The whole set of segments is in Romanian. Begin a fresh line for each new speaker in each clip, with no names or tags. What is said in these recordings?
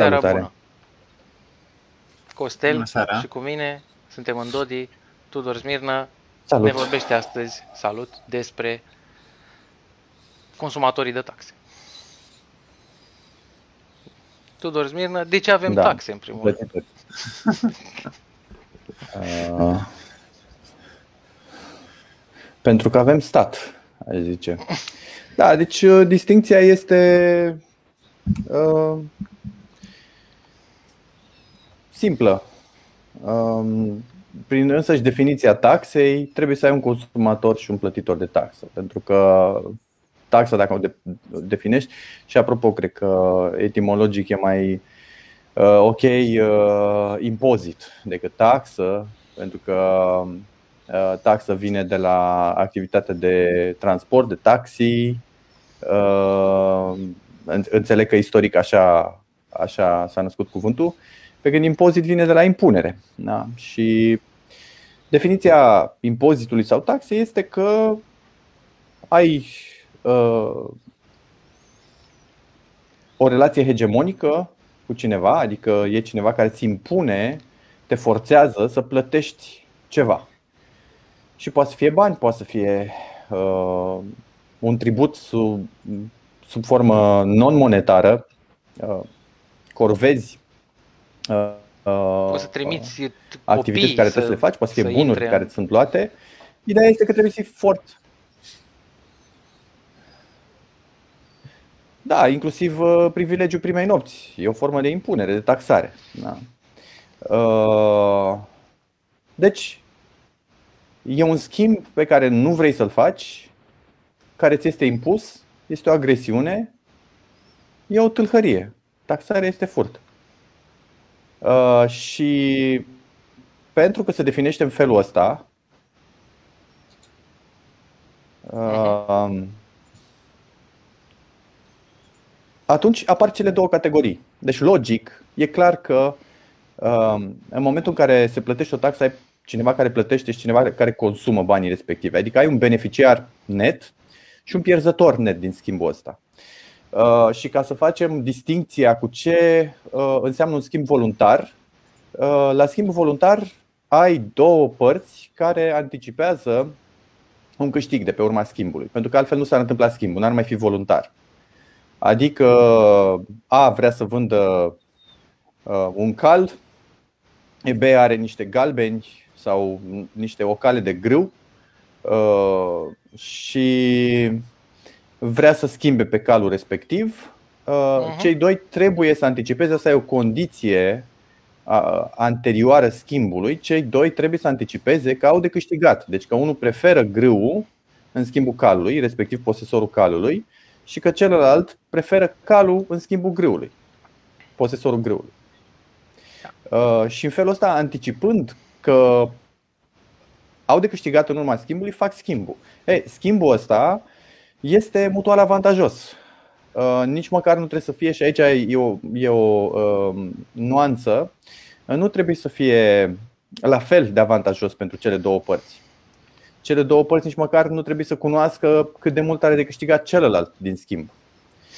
Seara
Salutare.
bună! Costel
Bună seara.
și cu mine suntem în Dodi, Tudor Smirnă,
Salut!
ne vorbește astăzi, salut, despre consumatorii de taxe. Tudor Smirnă, de ce avem
Da.
taxe în primul rând?
Plătitori. Uh, pentru că avem stat, aș zice. Da, deci uh, distinția este uh, simplă. Um, prin însăși definiția taxei, trebuie să ai un consumator și un plătitor de taxă. Pentru că taxa, dacă o de- definești, și apropo, cred că etimologic e mai uh, ok uh, impozit decât taxă, pentru că uh, taxă vine de la activitatea de transport, de taxi. Uh, în- înțeleg că istoric așa, așa s-a născut cuvântul, pe când impozit vine de la impunere. Da? Și definiția impozitului sau taxei este că ai uh, o relație hegemonică cu cineva, adică e cineva care ți impune, te forțează să plătești ceva. Și poate să fie bani, poate să fie uh, un tribut sub, sub formă non-monetară, uh, corvezi, uh,
Poți să trimiți
activități
copii
care
să,
trebuie să le faci, poate să fie
să
bunuri
intre
care îți sunt luate. Ideea este că trebuie să fii fort. Da, inclusiv uh, privilegiul primei nopți. E o formă de impunere, de taxare. Da. Uh, Deci, e un schimb pe care nu vrei să-l faci, care ți este impus, este o agresiune, e o tâlhărie. Taxarea este furt. Uh, și pentru că se definește în felul ăsta, uh, atunci apar cele două categorii. Deci, logic, e clar că uh, în momentul în care se plătește o taxă, ai cineva care plătește și cineva care consumă banii respectivi. Adică ai un beneficiar net și un pierzător net din schimbul ăsta. Uh, și ca să facem distinția cu ce uh, înseamnă un schimb voluntar, uh, la schimb voluntar ai două părți care anticipează un câștig de pe urma schimbului, pentru că altfel nu s-ar întâmpla schimbul, n-ar mai fi voluntar. Adică A vrea să vândă uh, un cal, B are niște galbeni sau niște ocale de grâu uh, și vrea să schimbe pe calul respectiv. Uh,
Mhm.
Cei doi trebuie să anticipeze, asta e o condiție uh, anterioară schimbului. Cei doi trebuie să anticipeze că au de câștigat. Deci că unul preferă grâul în schimbul calului, respectiv posesorul calului, și că celălalt preferă calul în schimbul grâului, posesorul grâului. Uh, Și în felul ăsta, anticipând că au de câștigat în urma schimbului, fac schimbul. Ei, schimbul ăsta este mutual avantajos. Uh, Nici măcar nu trebuie să fie, și aici e o, e o uh, nuanță, uh, nu trebuie să fie la fel de avantajos pentru cele două părți. Cele două părți nici măcar nu trebuie să cunoască cât de mult are de câștigat celălalt din schimb.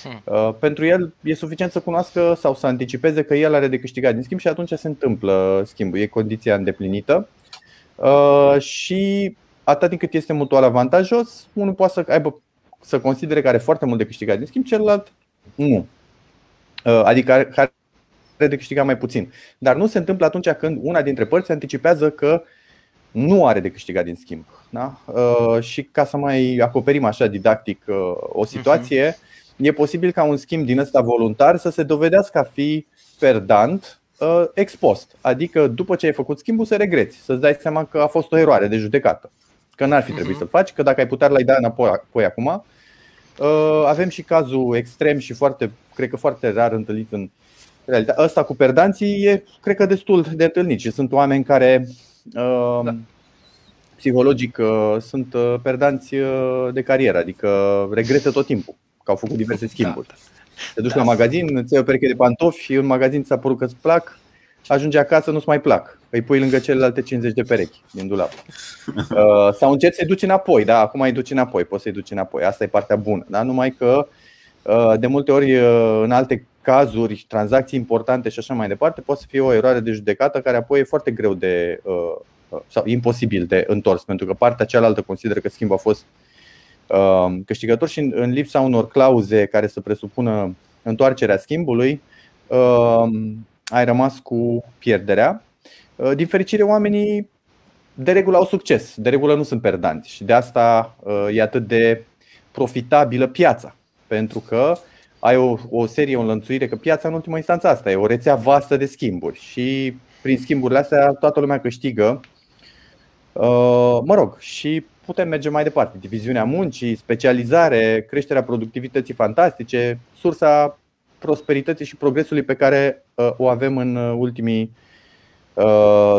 Hmm.
Uh, Pentru el e suficient să cunoască sau să anticipeze că el are de câștigat din schimb și atunci se întâmplă schimbul. E condiția îndeplinită. Uh, Și atât timp cât este mutual avantajos, unul poate să aibă să considere că are foarte mult de câștigat din schimb, celălalt nu. Uh, Adică are care are de câștigat mai puțin. Dar nu se întâmplă atunci când una dintre părți anticipează că nu are de câștigat din schimb. Da? Uh, Și ca să mai acoperim așa didactic uh, o situație, e posibil ca un schimb din ăsta voluntar să se dovedească a fi perdant uh, ex post. Adică după ce ai făcut schimbul să regreți, să-ți dai seama că a fost o eroare de judecată. Că n-ar fi trebuit
Mhm.
să-l faci, că dacă ai putea l-ai da înapoi apoi acum. Uh, Avem și cazul extrem și foarte, cred că foarte rar întâlnit în realitate. Ăsta cu perdanții e, cred că, destul de întâlnit și sunt oameni care uh,
Da.
psihologic uh, sunt uh, perdanți uh, de carieră, adică regretă tot timpul că au făcut diverse schimburi. Te duci
Da.
la magazin, îți iei o pereche de pantofi și în magazin ți-a părut că îți plac, ajungi acasă, nu-ți mai plac. Îi pui lângă celelalte 50 de perechi din dulap. Uh, sau încerci să-i duci înapoi, da, acum îi duci înapoi, poți să-i duci înapoi. Asta e partea bună, da? Numai că uh, de multe ori uh, în alte cazuri, tranzacții importante și așa mai departe, poate să fie o eroare de judecată care apoi e foarte greu de uh, sau imposibil de întors, pentru că partea cealaltă consideră că schimbul a fost uh, câștigător și în, în lipsa unor clauze care să presupună întoarcerea schimbului, uh, ai rămas cu pierderea. Uh, din fericire, oamenii de regulă au succes, de regulă nu sunt perdanți și de asta uh, e atât de profitabilă piața, pentru că ai o, o serie, o înlănțuire, că piața în ultima instanță asta e o rețea vastă de schimburi și prin schimburile astea toată lumea câștigă. Uh, mă rog, și putem merge mai departe. Diviziunea muncii, specializare, creșterea productivității fantastice, sursa prosperității și progresului pe care uh, o avem în ultimii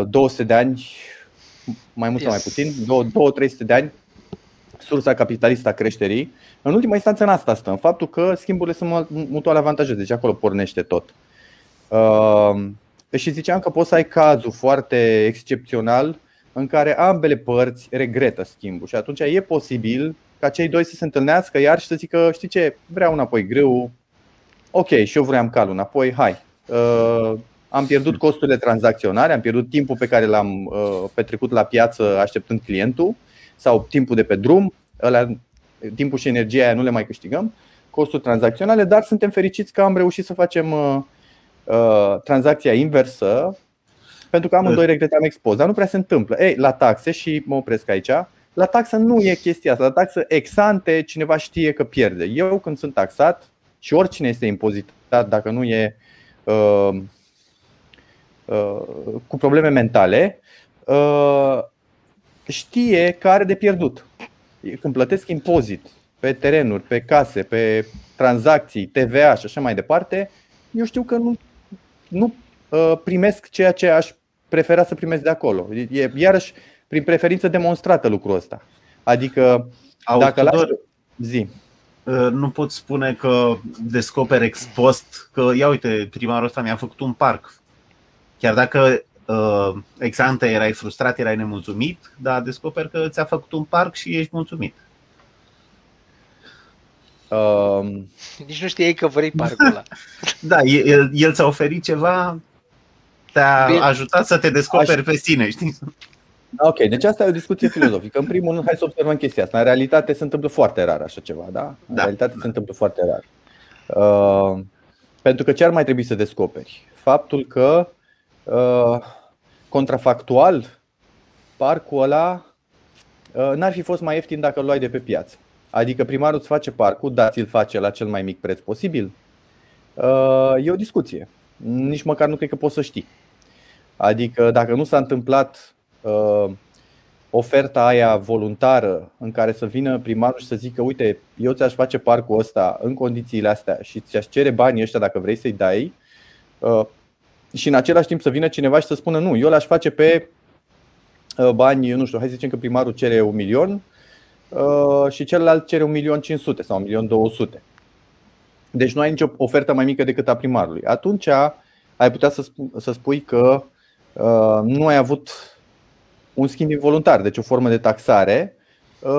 200 de ani, mai mult yes. sau mai puțin, 2-300 de ani, sursa capitalistă a creșterii. În ultima instanță în asta stă, în faptul că schimburile sunt mutual avantajoase, deci acolo pornește tot. Uh, și ziceam că poți să ai cazul foarte excepțional în care ambele părți regretă schimbul și atunci e posibil ca cei doi să se întâlnească iar și să zică, știi ce, vreau înapoi greu, ok, și eu vreau calul înapoi, hai. Uh, am pierdut costurile tranzacționare, am pierdut timpul pe care l-am uh, petrecut la piață așteptând clientul sau timpul de pe drum, ăla, timpul și energia aia nu le mai câștigăm, costuri tranzacționale, dar suntem fericiți că am reușit să facem uh, uh, tranzacția inversă pentru că amândoi regretam expoz, dar nu prea se întâmplă. Ei, la taxe și mă opresc aici, la taxă nu e chestia asta. La taxă exante cineva știe că pierde. Eu când sunt taxat și oricine este impozitat dacă nu e uh, uh, cu probleme mentale, uh, știe că are de pierdut. Când plătesc impozit pe terenuri, pe case, pe tranzacții, TVA și așa mai departe, eu știu că nu, nu uh, primesc ceea ce aș prefera să primesc de acolo. E iarăși prin preferință demonstrată lucrul ăsta. Adică
Auzi, dacă lași... zi. Uh, nu pot spune că descoperi ex post că, ia uite, primarul ăsta mi-a făcut un parc. Chiar dacă uh, ex ante erai frustrat, erai nemulțumit, dar descoperi că ți-a făcut un parc și ești mulțumit.
Um... Nici nu știai că vrei parcul ăla.
da, el, el ți-a oferit ceva, te-a Bine. ajutat să te descoperi Aș... pe sine, știi?
Ok, deci asta e o discuție filozofică. În primul rând, hai să observăm chestia asta. În realitate se întâmplă foarte rar așa ceva, da? În da. realitate se întâmplă foarte rar. Uh, pentru că ce ar mai trebui să descoperi? Faptul că Uh, contrafactual, parcul ăla uh, n-ar fi fost mai ieftin dacă îl luai de pe piață. Adică primarul îți face parcul, dar ți-l face la cel mai mic preț posibil. Uh, e o discuție. Nici măcar nu cred că poți să știi. Adică dacă nu s-a întâmplat oferta aia voluntară în care să vină primarul și să zică uite, eu ți-aș face parcul ăsta în condițiile astea și ți-aș cere banii ăștia dacă vrei să-i dai, și în același timp să vină cineva și să spună nu, eu l-aș face pe uh, bani, nu știu, hai să zicem că primarul cere un milion uh, și celălalt cere un milion 500 sau un milion 200. Deci nu ai nicio ofertă mai mică decât a primarului. Atunci ai putea să, să spui că uh, nu ai avut un schimb involuntar, deci o formă de taxare,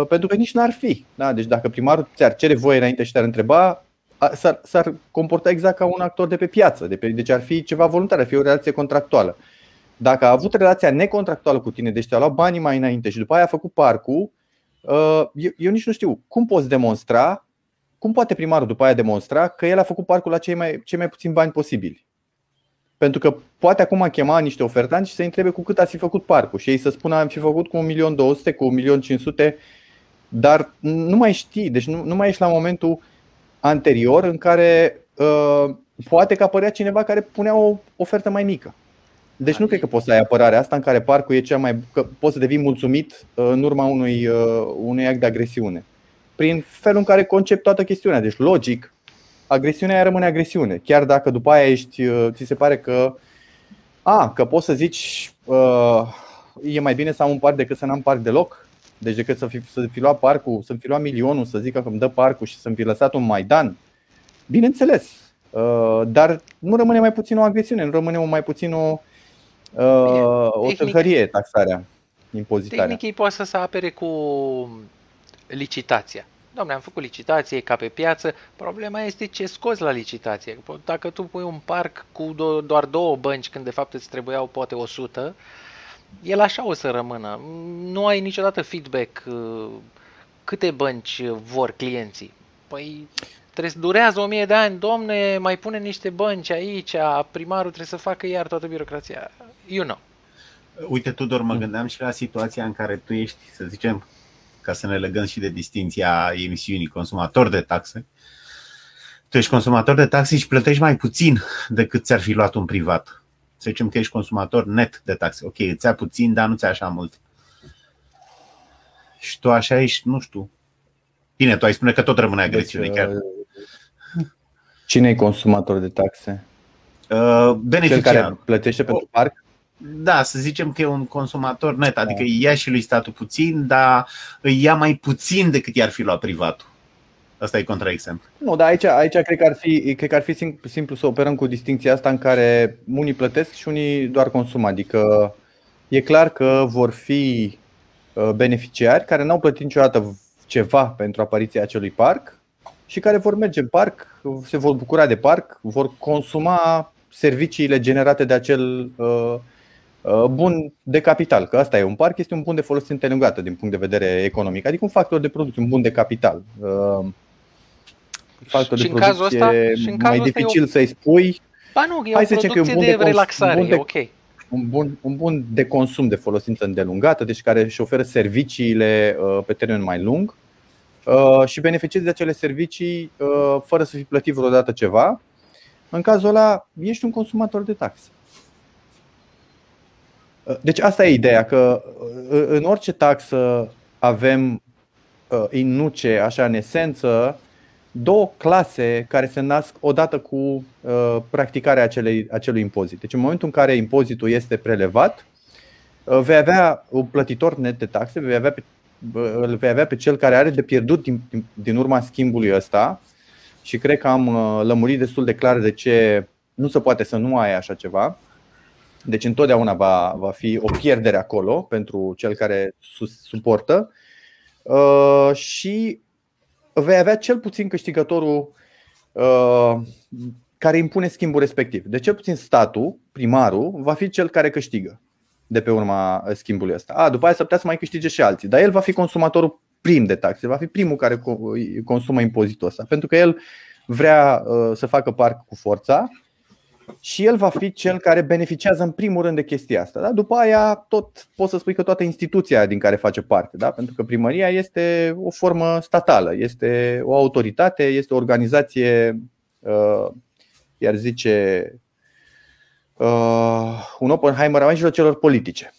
pentru că nici n-ar fi. Da? Deci dacă primarul ți-ar cere voie înainte și te-ar întreba, s-ar, s-ar comporta exact ca un actor de pe piață. De pe, deci ar fi ceva voluntar, ar fi o relație contractuală. Dacă a avut relația necontractuală cu tine, deci te-a luat banii mai înainte și după aia a făcut parcul, uh, eu, eu nici nu știu cum poți demonstra, cum poate primarul după aia demonstra că el a făcut parcul la cei mai, cei mai puțini bani posibili. Pentru că poate acum chema niște ofertanți și să întrebe cu cât ați fi făcut parcul și ei să spună am fi făcut cu 1.200.000, cu 1.500.000, dar nu mai știi, deci nu, nu mai ești la momentul anterior în care uh, poate că apărea cineva care punea o ofertă mai mică. Deci nu cred că poți să ai apărarea asta în care parcul e cea mai. că poți să devii mulțumit uh, în urma unui, uh, unui act de agresiune. Prin felul în care concep toată chestiunea. Deci, logic, agresiunea rămâne agresiune. Chiar dacă după aia ești, uh, ți se pare că. A, că poți să zici. Uh, e mai bine să am un parc decât să n-am parc deloc. Deci decât să fi, să fi luat parcul, să fi luat milionul, să zică că îmi dă parcul și să-mi fi lăsat un Maidan, bineînțeles. Uh, dar nu rămâne mai puțin o agresiune, nu rămâne mai puțin o, uh, o tăhărie taxarea, impozitarea.
Tehnic ei poate să se apere cu licitația. Doamne, am făcut licitație ca pe piață, problema este ce scoți la licitație. Dacă tu pui un parc cu do- doar două bănci când de fapt îți trebuiau poate 100, el așa o să rămână. Nu ai niciodată feedback uh, câte bănci vor clienții. Păi trebuie, durează o mie de ani, domne, mai pune niște bănci aici, primarul trebuie să facă iar toată birocrația. You know.
Uite, Tudor, mă gândeam și la situația în care tu ești, să zicem, ca să ne legăm și de distinția emisiunii consumator de taxe. Tu ești consumator de taxe și plătești mai puțin decât ți-ar fi luat un privat. Să zicem că ești consumator net de taxe. Ok, îți ia puțin, dar nu ți așa mult. Și tu așa ești, nu știu. Bine, tu ai spune că tot rămâne agresiune deci, chiar. Uh,
cine e consumator de taxe?
Uh, beneficiar. Cel care
plătește pentru parc?
Da, să zicem că e un consumator net, adică îi ia și lui statul puțin, dar îi ia mai puțin decât i-ar fi luat privatul. Asta e contraexemplu.
Nu, dar aici, aici cred, că ar fi, cred că ar fi simplu, simplu să operăm cu distinția asta în care unii plătesc și unii doar consumă. Adică e clar că vor fi uh, beneficiari care n-au plătit niciodată ceva pentru apariția acelui parc și care vor merge în parc, se vor bucura de parc, vor consuma serviciile generate de acel uh, Uh, bun de capital, că asta e un parc, este un bun de folosință îndelungată din punct de vedere economic, adică un factor de producție, un bun de capital. Uh,
factor și de în cazul ăsta, și în cazul
mai dificil o... să-i spui.
Ba nu, e Hai să zicem că e un bun de, de relaxare, bun de, ok.
Un bun, un bun de consum de folosință îndelungată, deci care își oferă serviciile uh, pe termen mai lung și beneficiezi de acele servicii fără să fi plătit vreodată ceva. În cazul ăla, ești un consumator de taxe. Deci asta e ideea, că uh, în orice taxă avem uh, în nuce, așa în esență, două clase care se nasc odată cu uh, practicarea acelei, acelui impozit. Deci în momentul în care impozitul este prelevat, vei avea un plătitor net de taxe, vei avea pe, îl vei avea pe cel care are de pierdut din, din, din urma schimbului ăsta și cred că am lămurit destul de clar de ce nu se poate să nu ai așa ceva. Deci întotdeauna va, va fi o pierdere acolo pentru cel care suportă uh, și vei avea cel puțin câștigătorul uh, care impune schimbul respectiv. De cel puțin statul, primarul, va fi cel care câștigă de pe urma schimbului ăsta. A, după aia s-ar putea să mai câștige și alții, dar el va fi consumatorul prim de taxe, va fi primul care consumă impozitul ăsta, pentru că el vrea uh, să facă parc cu forța și el va fi cel care beneficiază în primul rând de chestia asta. Da? După aia, tot poți să spui că toată instituția din care face parte, da? pentru că primăria este o formă statală, este o autoritate, este o organizație, uh, iar zice uh, un Oppenheimer a mijloacelor politice.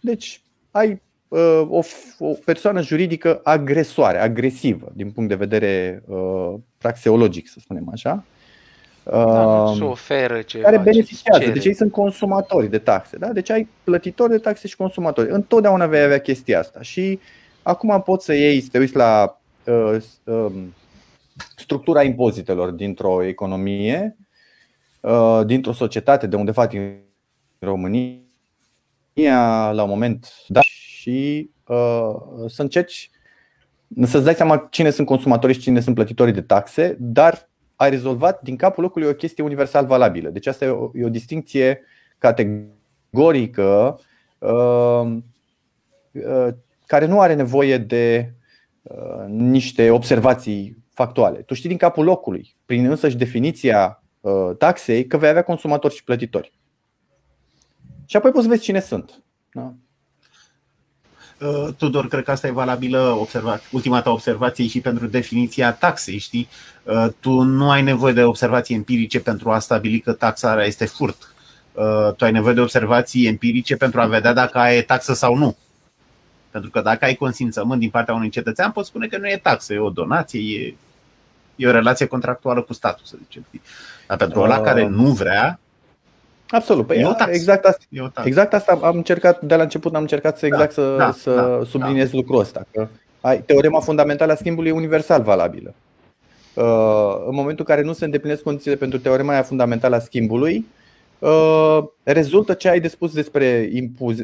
Deci, ai uh, o, o persoană juridică agresoare, agresivă, din punct de vedere uh, praxeologic, să spunem așa,
da, nu oferă ceva,
care beneficiază. Deci ei sunt consumatori de taxe. Da? Deci ai plătitori de taxe și consumatori. Întotdeauna vei avea chestia asta. Și acum poți să iei, să te uiți la uh, uh, structura impozitelor dintr-o economie, uh, dintr-o societate de undeva din România, la un moment dat, și uh, să încerci să-ți dai seama cine sunt consumatorii și cine sunt plătitorii de taxe, dar ai rezolvat din capul locului o chestie universal valabilă. Deci asta e o, e o distinție categorică uh, uh, care nu are nevoie de uh, niște observații factuale. Tu știi din capul locului, prin însăși definiția uh, taxei, că vei avea consumatori și plătitori. Și apoi poți să vezi cine sunt. Da?
Uh, Tudor, cred că asta e valabilă observa- ultima ta observație și pentru definiția taxei, știi? Uh, tu nu ai nevoie de observații empirice pentru a stabili că taxarea este furt. Uh, tu ai nevoie de observații empirice pentru a vedea dacă ai taxă sau nu. Pentru că dacă ai consimțământ din partea unui cetățean, poți spune că nu e taxă, e o donație, e, e o relație contractuală cu statul, să zicem. Dar pentru ăla care nu vrea,
Absolut. Păi, exact, asta, exact asta am încercat, de la început am încercat să exact da, să, da, să da, subliniez da. lucrul ăsta. Că ai, teorema fundamentală a schimbului e universal valabilă. Uh, în momentul în care nu se îndeplinesc condițiile pentru teorema aia fundamentală a schimbului, uh, rezultă ce ai de spus despre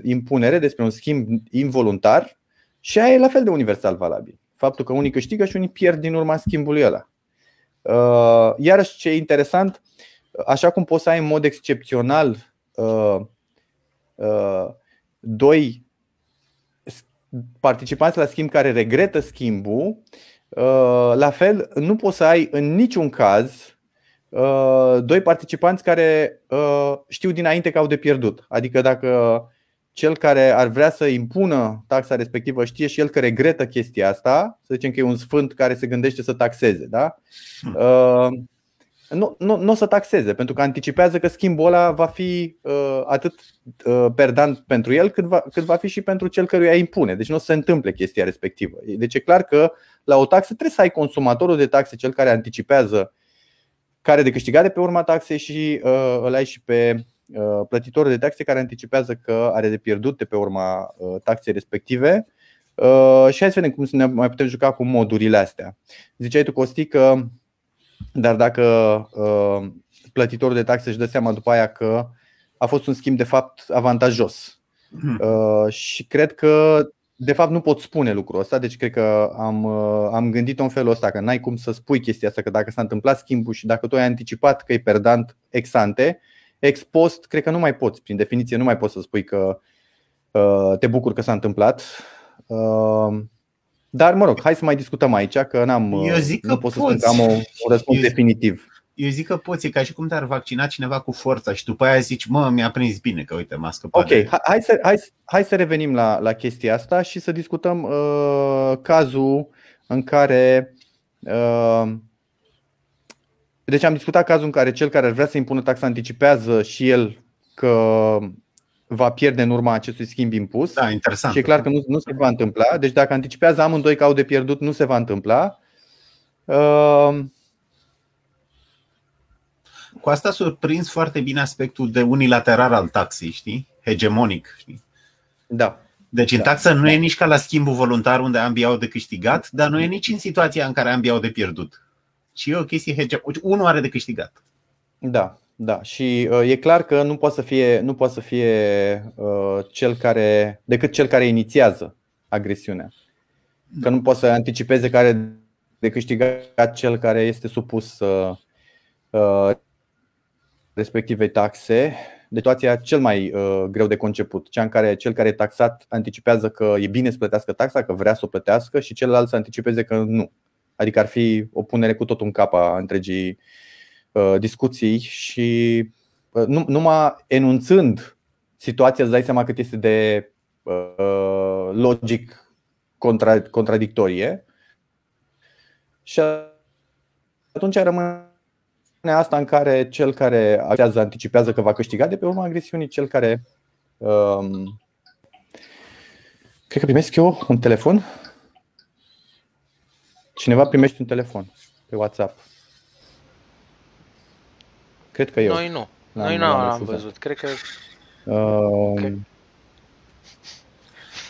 impunere, despre un schimb involuntar și aia e la fel de universal valabil. Faptul că unii câștigă și unii pierd din urma schimbului ăla. Uh, iarăși ce e interesant, așa cum poți să ai în mod excepțional uh, doi participanți la schimb care regretă schimbul, la fel nu poți să ai în niciun caz doi participanți care știu dinainte că au de pierdut. Adică dacă cel care ar vrea să impună taxa respectivă știe și el că regretă chestia asta, să zicem că e un sfânt care se gândește să taxeze, da? Hmm. Uh, nu, nu, nu o să taxeze, pentru că anticipează că schimbul ăla va fi uh, atât uh, perdant pentru el, cât va, cât va fi și pentru cel căruia impune. Deci nu o să se întâmple chestia respectivă. Deci e clar că la o taxă trebuie să ai consumatorul de taxe, cel care anticipează care de câștigat de pe urma taxei și uh, îl ai și pe Uh, plătitorul de taxe care anticipează că are de pierdut de pe urma uh, taxei respective. Uh, și hai să vedem cum să ne mai putem juca cu modurile astea. Ziceai tu, Costi, că dar dacă plătitorul de taxe își dă seama după aia că a fost un schimb de fapt avantajos. Hmm. Și cred că de fapt nu pot spune lucrul ăsta, deci cred că am, am gândit-o în felul ăsta, că n-ai cum să spui chestia asta, că dacă s-a întâmplat schimbul și dacă tu ai anticipat că e perdant ex ante, Ex post, cred că nu mai poți, prin definiție, nu mai poți să spui că uh, te bucur că s-a întâmplat. Uh, dar, mă rog, hai să mai discutăm aici, că n-am,
Eu zic că
nu pot să spun că am un răspuns Eu definitiv.
Eu zic că poți, e ca și cum te-ar vaccina cineva cu forța și după aia zici, mă, mi-a prins bine că uite, m-a scăpat.
Ok, de... hai, să, hai, hai să revenim la, la chestia asta și să discutăm uh, cazul în care uh, deci am discutat cazul în care cel care ar vrea să impună taxa anticipează și el că va pierde în urma acestui schimb impus.
Da, interesant.
Și e clar că nu, nu se va întâmpla. Deci dacă anticipează amândoi că au de pierdut, nu se va întâmpla. Uh...
Cu asta surprins foarte bine aspectul de unilateral al taxei, știi? Hegemonic, știi?
Da.
Deci în da, taxă nu da. e nici ca la schimbul voluntar unde ambii au de câștigat, dar nu e nici în situația în care ambii au de pierdut și e o chestie hedge. Unul are de câștigat.
Da, da. Și uh, e clar că nu poate să fie, nu poate să fie uh, cel care, decât cel care inițiază agresiunea. Că nu poate să anticipeze care de câștigat cel care este supus uh, uh, respectivei taxe. Deci situația cel mai uh, greu de conceput, cea în care cel care e taxat anticipează că e bine să plătească taxa, că vrea să o plătească și celălalt să anticipeze că nu. Adică ar fi o punere cu totul în cap a întregii uh, discuții și uh, numai enunțând situația îți dai seama cât este de uh, logic contra, contradictorie și atunci rămâne asta în care cel care acționează anticipează că va câștiga de pe urma agresiunii, cel care um, Cred că primesc eu un telefon. Cineva primește un telefon pe WhatsApp. Cred că eu.
Noi nu. Noi nu am văzut. Cred că...
Uh... Cred...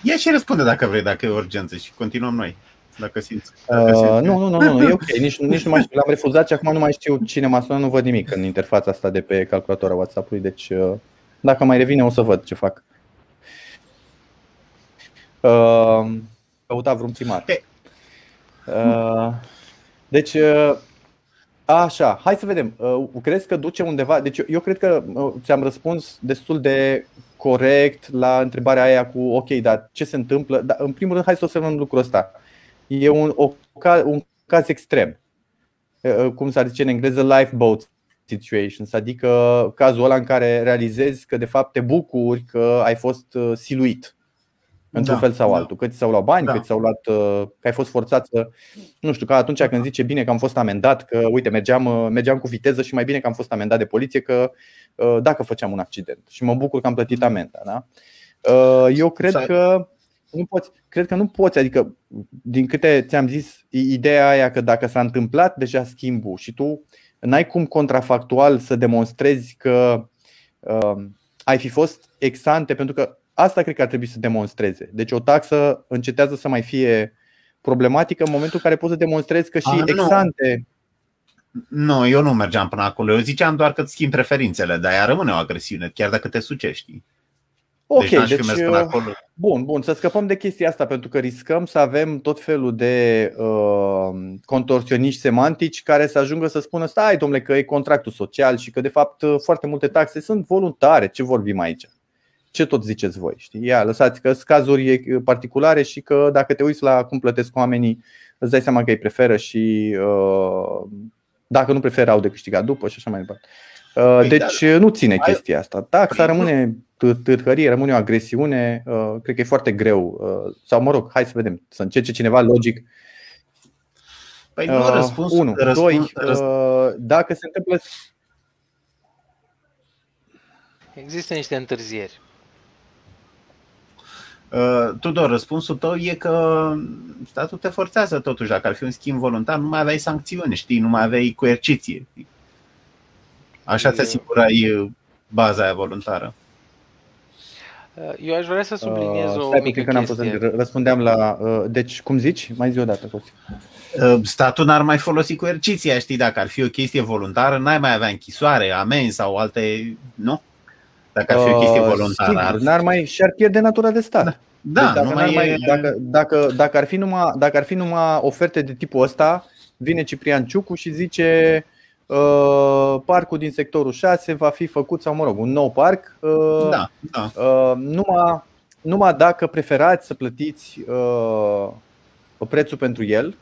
Ia și răspunde dacă vrei, dacă e urgență și continuăm noi. Dacă simți.
Dacă simți. Uh, nu, nu, nu, nu, e ok. Nici, nici nu mai știu. L-am refuzat și acum nu mai știu cine m-a sunat, nu văd nimic în interfața asta de pe calculatorul WhatsApp-ului, deci uh, dacă mai revine o să văd ce fac. Uh, căuta vreun primar. Pe, Uh, deci, uh, așa, hai să vedem. Uh, crezi că duce undeva? Deci, eu cred că ți-am răspuns destul de corect la întrebarea aia cu ok, dar ce se întâmplă? Dar, în primul rând, hai să observăm lucrul ăsta. E un, o, un caz extrem. Cum s-ar zice în engleză, lifeboat situations, adică cazul ăla în care realizezi că de fapt te bucuri că ai fost siluit într-un da, fel sau da. altul. Că ți s-au luat bani, da. că ți s-au luat, uh, că ai fost forțat să. Nu știu, ca atunci când zice bine că am fost amendat, că uite, mergeam, uh, mergeam cu viteză și mai bine că am fost amendat de poliție, că uh, dacă făceam un accident. Și mă bucur că am plătit amenda. Da? Eu cred că nu poți, cred că nu poți, adică din câte ți-am zis, ideea aia că dacă s-a întâmplat deja schimbul și tu n-ai cum contrafactual să demonstrezi că uh, ai fi fost exante, pentru că Asta cred că ar trebui să demonstreze. Deci o taxă încetează să mai fie problematică în momentul în care poți să demonstrezi că și A, exante.
Nu, eu nu mergeam până acolo. Eu ziceam doar că îți schimbi preferințele, dar ea rămâne o agresiune, chiar dacă te sucești.
Ok,
deci, n-aș fi
deci,
mers până
uh,
acolo.
Bun, bun, să scăpăm de chestia asta pentru că riscăm să avem tot felul de uh, contorsioniști semantici care să ajungă să spună stai domnule că e contractul social și că de fapt uh, foarte multe taxe sunt voluntare, ce vorbim aici? Ce tot ziceți voi? Știi? Ia, lăsați că sunt cazuri particulare și că dacă te uiți la cum plătesc oamenii, îți dai seama că îi preferă și uh, dacă nu preferă au de câștigat după și așa mai departe. Uh,
Păi,
deci nu ține
Ai-
chestia asta. Taxa
Păi, nu-
rămâne t- târhărie, rămâne o agresiune. uh, Cred că e foarte greu. uh, Sau mă rog, hai să vedem. Să încerce cineva logic.
Păi nu,
Uh,
răspunsul,
Unu.
răspuns,
Doi,
răspuns,
uh, dacă se întâmplă
Există niște întârzieri.
Uh, Tudor, răspunsul tău e că statul te forțează totuși. Dacă ar fi un schimb voluntar, nu mai aveai sancțiuni, știi, nu mai aveai coerciție. Așa ți
Eu-
asigurai uh, baza aia voluntară.
Uh, Eu aș vrea să subliniez
uh,
o
stai
mică
mică că n-am fost
chestie.
să răspundeam la. uh, Deci, cum zici? Mai zi o dată. Costi.
Uh, Statul n-ar mai folosi coerciția, știi, dacă ar fi o chestie voluntară, n-ai mai avea închisoare, amenzi sau alte, nu? Dacă ar fi o chestie
Uh,
voluntară.
sigur,
ar...
n-ar mai și-ar pierde natura de stat.
Da,
Deci dacă,
nu
n-ar
mai,
mai,
e...
dacă, dacă, dacă, ar fi numai, dacă ar fi numai oferte de tipul ăsta, vine Ciprian Ciucu și zice uh, parcul din sectorul 6 va fi făcut, sau mă rog, un nou parc, uh,
Da, da.
uh, numai, numai dacă preferați să plătiți uh, prețul pentru el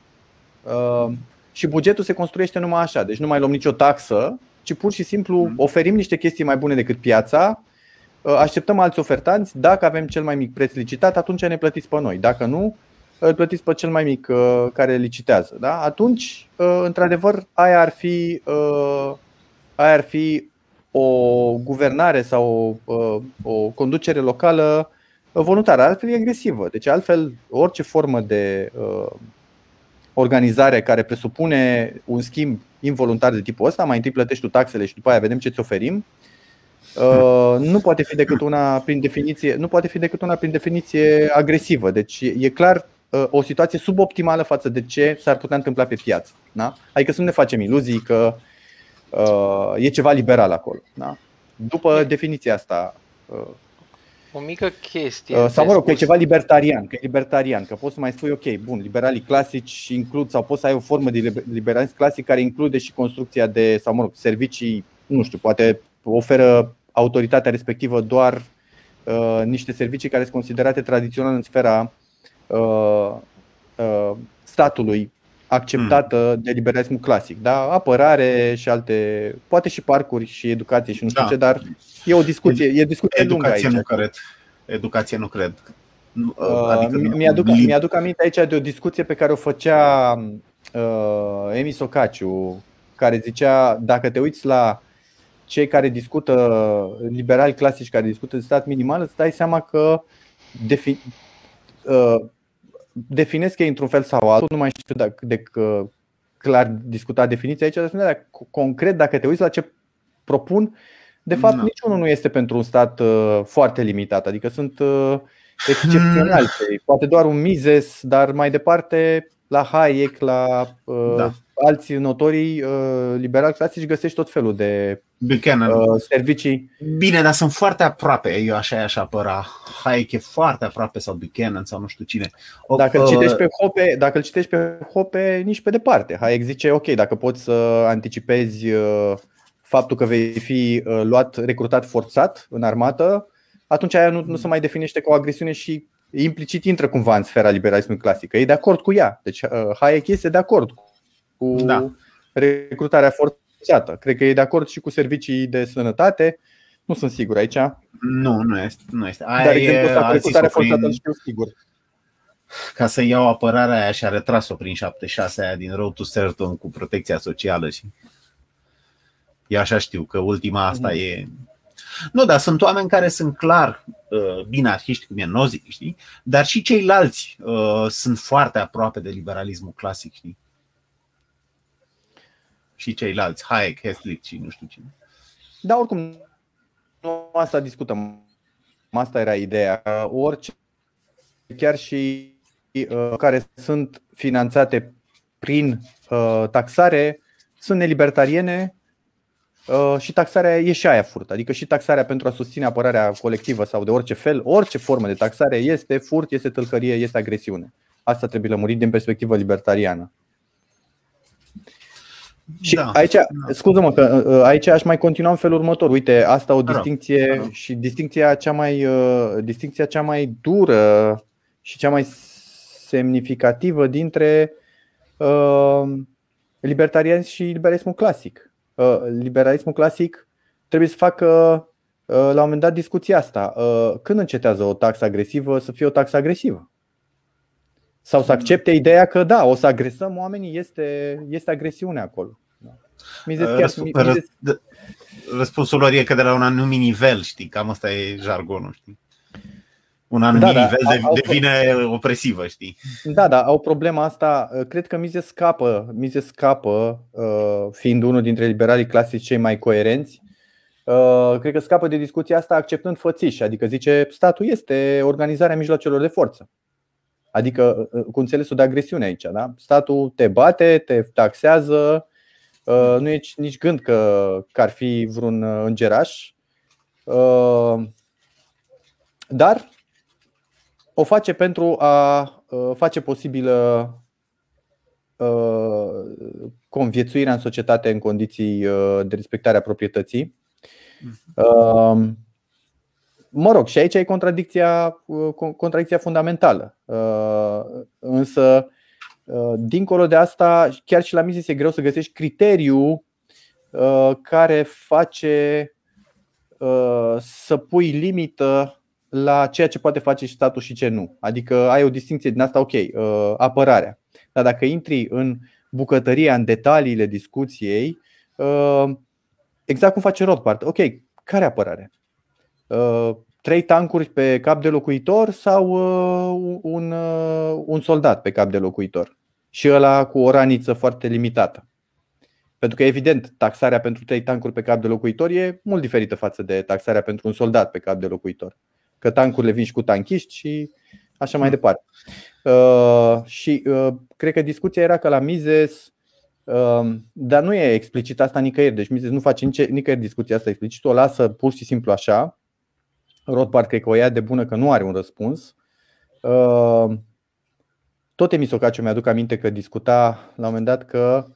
uh, și bugetul se construiește numai așa, deci nu mai luăm nicio taxă, ci pur și simplu
Mm.
oferim niște chestii mai bune decât piața Uh, așteptăm alți ofertanți, dacă avem cel mai mic preț licitat, atunci ne plătiți pe noi. Dacă nu, îl plătiți pe cel mai mic uh, care licitează. Da? Atunci, uh, într-adevăr, aia ar fi, uh, aia ar fi o guvernare sau o, o conducere locală uh, voluntară, altfel e agresivă. Deci altfel orice formă de uh, organizare care presupune un schimb involuntar de tipul ăsta, mai întâi plătești tu taxele și după aia vedem ce ți oferim, Uh, nu poate fi decât una prin definiție, nu poate fi decât una prin definiție agresivă. Deci e, e clar uh, o situație suboptimală față de ce s-ar putea întâmpla pe piață. Da? Adică să nu ne facem iluzii că uh, e ceva liberal acolo. Da? După definiția asta. Uh,
O mică chestie.
uh, sau mă rog, că e
spus.
ceva libertarian, că e libertarian, că poți să mai spui, ok, bun, liberalii clasici includ, sau poți să ai o formă de liber- liberalism clasic care include și construcția de, sau mă rog, servicii, nu știu, poate oferă autoritatea respectivă doar uh, niște servicii care sunt considerate tradițional în sfera uh, uh, statului acceptată de liberalismul clasic. Da? Apărare și alte, poate și parcuri și educație și nu știu
Da.
ce, dar e o discuție, e o discuție lungă
Educație
aici.
nu cred. Educație nu cred. Nu,
Uh,
Adică
mi-
nu-
mi-aduc,
li-
mi-aduc aminte aici de o discuție pe care o făcea uh, Emi Socaciu, care zicea, dacă te uiți la cei care discută, liberali clasici care discută de stat minimal, îți dai seama că defi, uh, definesc ei într-un fel sau altul, nu mai știu dacă de că clar discuta definiția aici, dar spune, dar co- concret, dacă te uiți la ce propun, de fapt
Da.
niciunul nu este pentru un stat uh, foarte limitat, adică sunt uh, excepționali. cei. Poate doar un Mises, dar mai departe la Hayek, la uh,
Da.
Alți notorii uh, liberali clasici găsești tot felul de
Buchanan.
uh, servicii.
Bine, dar sunt foarte aproape. Eu așa aș apăra. Hayek e foarte aproape sau Buchanan sau nu știu cine. O,
Dacă îl
uh,
citești pe Hope, dacă îl citești pe Hope, nici pe departe. Hayek zice, ok, dacă poți să anticipezi uh, faptul că vei fi uh, luat, recrutat forțat în armată, atunci aia nu, nu se mai definește ca o agresiune și implicit intră cumva în sfera liberalismului clasic. E de acord cu ea. Deci uh, Hayek este de acord cu
Da.
recrutarea forțată. Cred că e de acord și cu servicii de sănătate. Nu sunt sigur aici.
Nu, nu este. Nu este. Aia
Dar
e,
exemplu ăsta cu
a
recrutarea
zis-o prin-
forțată îl știu sigur.
ca să iau apărarea aia și a retras-o prin 76 aia din Road to Certain cu protecția socială și eu așa știu că ultima asta
Mhm.
e nu, dar sunt oameni care sunt clar uh, binarhiști, cum e Nozick, știi? Dar și ceilalți uh, sunt foarte aproape de liberalismul clasic, știi? Și ceilalți, Hayek, Heslick și nu știu cine.
Da, oricum, nu asta discutăm. Asta era ideea. Orice, chiar și uh, care sunt finanțate prin uh, taxare, sunt nelibertariene uh, și taxarea e și aia furt. Adică și taxarea pentru a susține apărarea colectivă sau de orice fel, orice formă de taxare este furt, este tâlcărie, este agresiune. Asta trebuie lămurit din perspectivă libertariană. Și da, aici, da. scuză-mă că uh, aici aș mai continua în felul următor. Uite, asta o distinție da. și distinția cea mai uh, distinția cea mai dură și cea mai semnificativă dintre uh, libertarianism și liberalismul clasic. Uh, liberalismul clasic trebuie să facă uh, la un moment dat discuția asta. Uh, când încetează o taxă agresivă să fie o taxă agresivă? Sau să accepte ideea că da, o să agresăm oamenii, este, este agresiune acolo.
Răspunsul lor e că de la un anumit nivel, știi, cam asta e jargonul, știi. Un anumit da, da, nivel au, devine au, opresivă, știi?
Da, da, au problema asta. Cred că Mize scapă, Mize scapă, uh, fiind unul dintre liberalii clasici cei mai coerenți, uh, cred că scapă de discuția asta acceptând fățiș, adică zice statul este organizarea mijloacelor de forță. Adică uh, cu înțelesul de agresiune aici. Da? Statul te bate, te taxează, uh, nu e nici gând că, că ar fi vreun uh, îngeraș. Dar o face pentru a face posibilă conviețuirea în societate în condiții de respectare a proprietății. Mhm. Mă rog, și aici e contradicția, uh, contradicția fundamentală. Uh, însă, uh, dincolo de asta, chiar și la Mises e greu să găsești criteriu care face să pui limită la ceea ce poate face și statul și ce nu. Adică ai o distinție din asta, ok, apărarea. Dar dacă intri în bucătăria, în detaliile discuției, exact cum face Rothbard, ok, care apărare? Trei tancuri pe cap de locuitor sau uh, un, uh, un soldat pe cap de locuitor. Și ăla cu o raniță foarte limitată. Pentru că, evident, taxarea pentru trei tancuri pe cap de locuitor e mult diferită față de taxarea pentru un soldat pe cap de locuitor. Că tancurile vin și cu tanchiști și așa mai departe. Uh, și uh, cred că discuția era că la Mises, uh, dar nu e explicit asta nicăieri. Deci Mises nu face nicăieri discuția asta explicit, o lasă pur și simplu așa Rothbard cred că o ia de bună că nu are un răspuns. Uh, tot Emisocaciu mi-aduc aminte că discuta la un moment dat că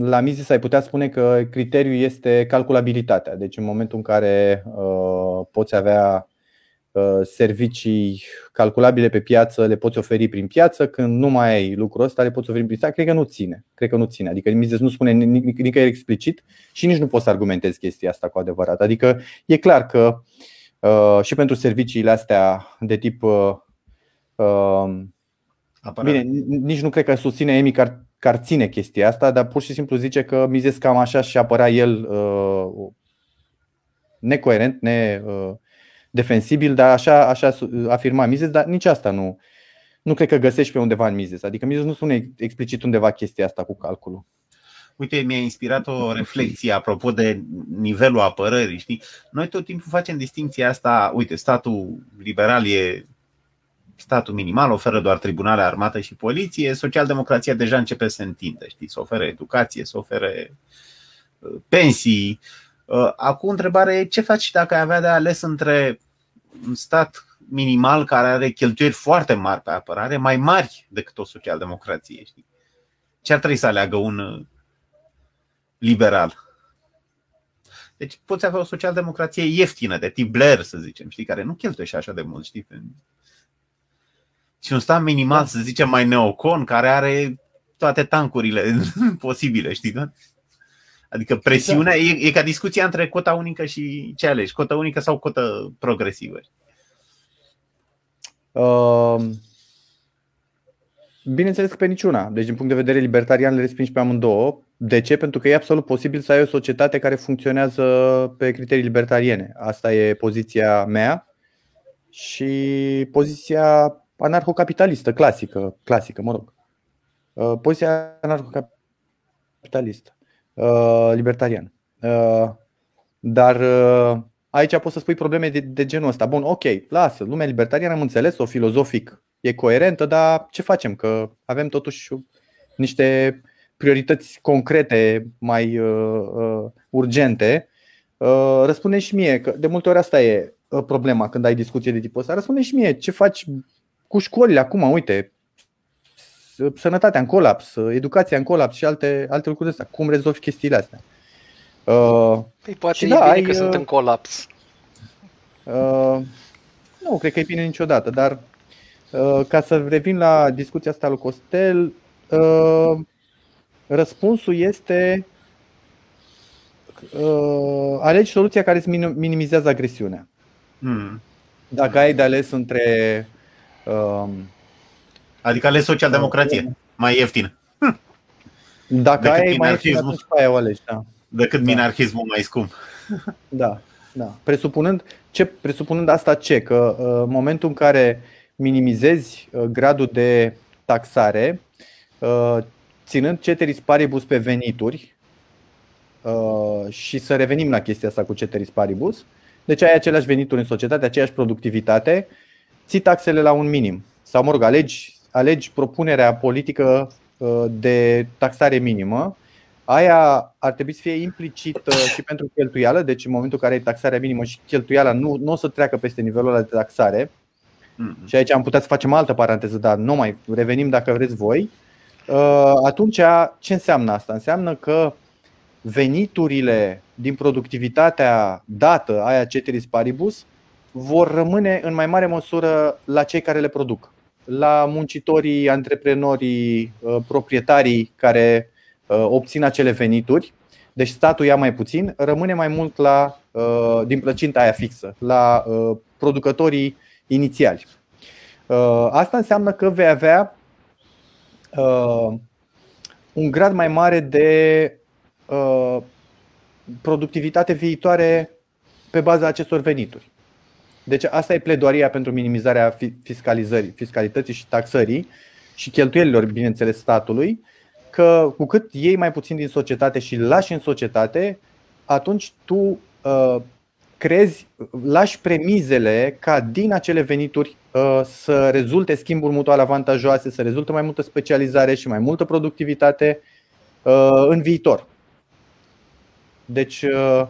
la Mises ai putea spune că criteriul este calculabilitatea. Deci în momentul în care uh, poți avea uh, servicii calculabile pe piață, le poți oferi prin piață, când nu mai ai lucrul ăsta, le poți oferi prin piață, cred că nu ține. Cred că nu ține. Adică Mises nu spune nicăieri explicit și nici nu poți să argumentezi chestia asta cu adevărat. Adică e clar că uh, Uh, și pentru serviciile astea de tip. Uh, uh, bine, nici nu cred că susține Emi că ar, că ar ține chestia asta, dar pur și simplu zice că Mises cam așa și apărea el uh, necoerent, ne, uh, defensibil, dar așa, așa afirma Mises, dar nici asta nu, nu cred că găsești pe undeva în Mises. Adică Mises nu spune explicit undeva chestia asta cu calculul.
Uite, mi-a inspirat o reflexie apropo de nivelul apărării. Știi? Noi tot timpul facem distinția asta. Uite, statul liberal e statul minimal, oferă doar tribunale, armată și poliție. Socialdemocrația deja începe să se întindă, știi? să ofere educație, să ofere uh, pensii. Uh, acum întrebarea e ce faci dacă ai avea de ales între un stat minimal care are cheltuieli foarte mari pe apărare, mai mari decât o socialdemocrație. Știi? Ce ar trebui să aleagă un liberal. Deci poți avea o socialdemocrație ieftină, de tip Blair, să zicem, știi, care nu cheltuie și așa de mult, știi? Și un stat minimal, să zicem, mai neocon, care are toate tancurile posibile, știi? Da? Adică presiunea e, e ca discuția între cota unică și ce alegi, cota unică sau cota progresivă. Uh,
bineînțeles că pe niciuna. Deci, din punct de vedere libertarian, le respingi pe amândouă. De ce? Pentru că e absolut posibil să ai o societate care funcționează pe criterii libertariene. Asta e poziția mea și poziția anarhocapitalistă, clasică, clasică, mă rog. Uh, poziția anarhocapitalistă, uh, libertariană. Uh, dar aici poți să spui probleme de, de genul ăsta. Bun, ok, lasă, lumea libertariană am înțeles-o filozofic, e coerentă, dar ce facem? Că avem totuși niște priorități concrete, mai urgente, răspunde și mie că de multe ori asta e problema când ai discuție de tipul ăsta. Răspunde și mie ce faci cu școlile acum, uite, sănătatea în colaps, educația în colaps și alte, alte lucruri astea. Cum rezolvi chestiile astea?
Uh, păi poate e da, bine ai, că uh, sunt în colaps.
Uh, nu, cred că e bine niciodată, dar uh, ca să revin la discuția asta lui Costel, uh, răspunsul este uh, alegi soluția care îți minimizează agresiunea. Hmm. Dacă ai de ales între uh,
Adică ales socialdemocrație, mai ieftin. Hm.
Dacă decât ai mai ieftin, atunci pe aia o alegi, da.
Decât da. minarhismul mai scump.
Da, da. Presupunând, ce, presupunând asta ce? Că uh, în momentul în care minimizezi uh, gradul de taxare, uh, ținând ceteris paribus pe venituri, și să revenim la chestia asta cu ceteris paribus, deci ai aceleași venituri în societate, aceeași productivitate, ții taxele la un minim. Sau, mă rog, alegi alegi propunerea politică uh, de taxare minimă, aia ar trebui să fie implicită și pentru cheltuială, deci în momentul în care ai taxarea minimă și cheltuiala nu, nu o să treacă peste nivelul ăla de taxare. Mm-hmm. Și aici am putea să facem altă paranteză, dar nu mai revenim dacă vreți voi. Uh, atunci, ce înseamnă asta? Înseamnă că veniturile din productivitatea dată, aia ceteris paribus, vor rămâne în mai mare măsură la cei care le produc la muncitorii, antreprenorii, uh, proprietarii care uh, obțin acele venituri. Deci statul ia mai puțin, rămâne mai mult la, uh, din plăcinta aia fixă, la producătorii inițiali. Asta înseamnă că vei avea un grad mai mare de productivitate viitoare pe baza acestor venituri. Deci asta e pledoaria pentru minimizarea fiscalizării, fiscalității și taxării și cheltuielilor, bineînțeles, statului, că cu cât iei mai puțin din societate și lași în societate, atunci tu uh, crezi, lași premizele ca din acele venituri uh, să rezulte schimburi mutual avantajoase, să rezulte mai multă specializare și mai multă productivitate uh, în viitor. Deci, uh,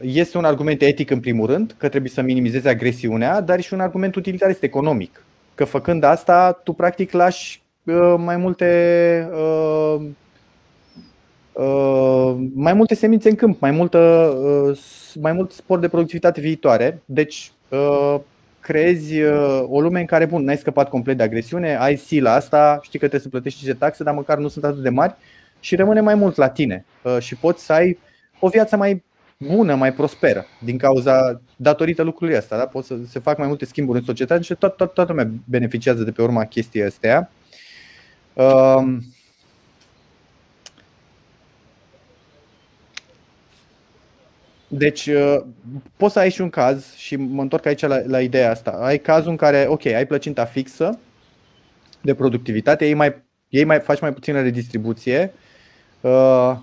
este un argument etic în primul rând, că trebuie să minimizezi agresiunea, dar și un argument utilitarist economic. Că făcând asta, tu practic lași uh, mai multe uh, uh, mai multe semințe în câmp, mai, multă, uh, mai mult spor de productivitate viitoare. Deci uh, creezi uh, o lume în care, bun, n-ai scăpat complet de agresiune, ai sila asta, știi că trebuie să plătești niște taxe, dar măcar nu sunt atât de mari și rămâne mai mult la tine și poți să ai o viață mai bună, mai prosperă, din cauza, datorită lucrului ăsta. Da? Pot să se fac mai multe schimburi în societate și toată, toată, toată lumea beneficiază de pe urma chestii astea. Um, Deci uh, poți să ai și un caz și mă întorc aici la, la ideea asta. Ai cazul în care, ok, ai plăcinta fixă de productivitate, ei mai, ei mai faci mai puțină redistribuție, uh,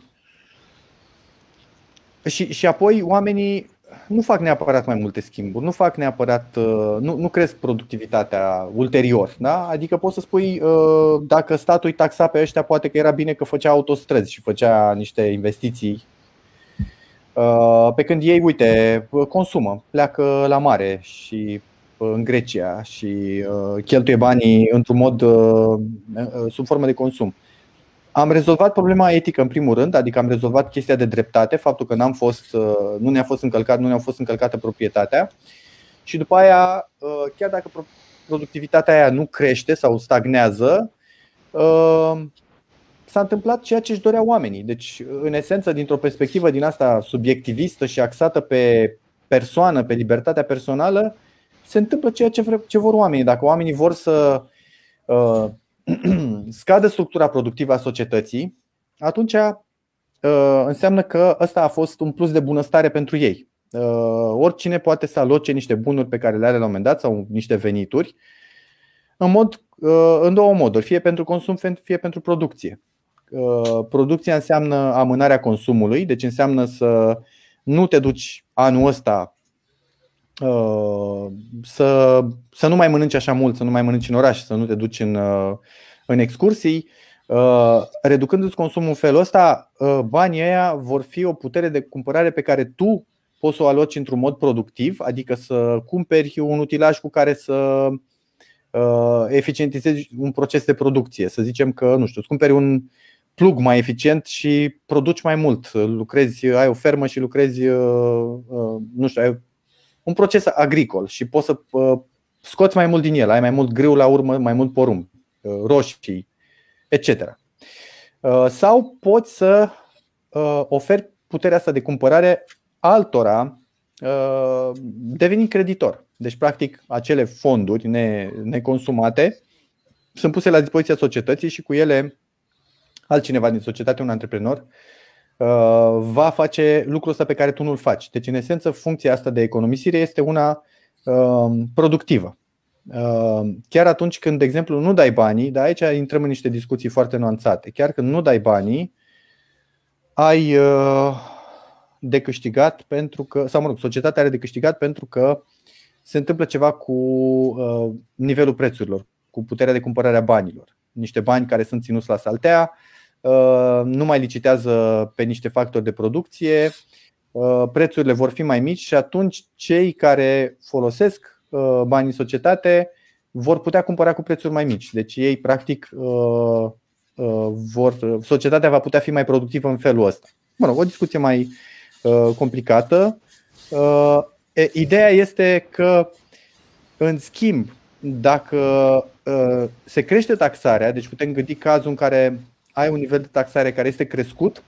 și, și apoi oamenii nu fac neapărat mai multe schimburi, nu fac neapărat, uh, nu, nu cresc productivitatea ulterior. Da? Adică poți să spui, uh, dacă statul îi taxa pe ăștia, poate că era bine că făcea autostrăzi și făcea niște investiții. Uh, pe când ei, uite, consumă, pleacă la mare și în Grecia și cheltuie banii într-un mod sub formă de consum. Am rezolvat problema etică în primul rând, adică am rezolvat chestia de dreptate, faptul că n-am fost, uh, nu ne-a fost încălcat, nu ne-a fost încălcată proprietatea. Și după aia, uh, chiar dacă productivitatea aia nu crește sau stagnează, uh, s-a întâmplat ceea ce își doreau oamenii. Deci, în esență, dintr-o perspectivă din asta subiectivistă și axată pe persoană, pe libertatea personală, se întâmplă ceea ce, ce vor oamenii. Dacă oamenii vor să scade structura productivă a societății, atunci uh, înseamnă că ăsta a fost un plus de bunăstare pentru ei. Uh, oricine poate să aloce niște bunuri pe care le are la un moment dat sau niște venituri în, mod, uh, în două moduri, fie pentru consum, fie pentru producție. Producția înseamnă amânarea consumului, deci înseamnă să nu te duci anul ăsta să, să nu mai mănânci așa mult, să nu mai mănânci în oraș, să nu te duci în, în excursii. Reducându-ți consumul în felul ăsta, banii ăia vor fi o putere de cumpărare pe care tu poți să o aloci într-un mod productiv, adică să cumperi un utilaj cu care să eficientizezi un proces de producție. Să zicem că, nu știu, îți cumperi un plug mai eficient și produci mai mult. Lucrezi, ai o fermă și lucrezi, nu știu, ai un proces agricol și poți să scoți mai mult din el, ai mai mult grâu la urmă, mai mult porumb, roșii, etc. Sau poți să oferi puterea asta de cumpărare altora devenind creditor. Deci, practic, acele fonduri neconsumate sunt puse la dispoziția societății și cu ele altcineva din societate, un antreprenor, va face lucrul ăsta pe care tu nu-l faci. Deci, în esență, funcția asta de economisire este una productivă. Chiar atunci când, de exemplu, nu dai banii, dar aici intrăm în niște discuții foarte nuanțate. Chiar când nu dai banii, ai de câștigat pentru că, sau mă rog, societatea are de câștigat pentru că se întâmplă ceva cu uh, nivelul prețurilor, cu puterea de cumpărare a banilor. Niște bani care sunt ținuți la saltea, uh, nu mai licitează pe niște factori de producție, uh, prețurile vor fi mai mici și atunci cei care folosesc banii în societate vor putea cumpăra cu prețuri mai mici. Deci ei, practic, vor, societatea va putea fi mai productivă în felul ăsta. Mă rog, o discuție mai complicată. Ideea este că, în schimb, dacă se crește taxarea, deci putem gândi cazul în care ai un nivel de taxare care este crescut,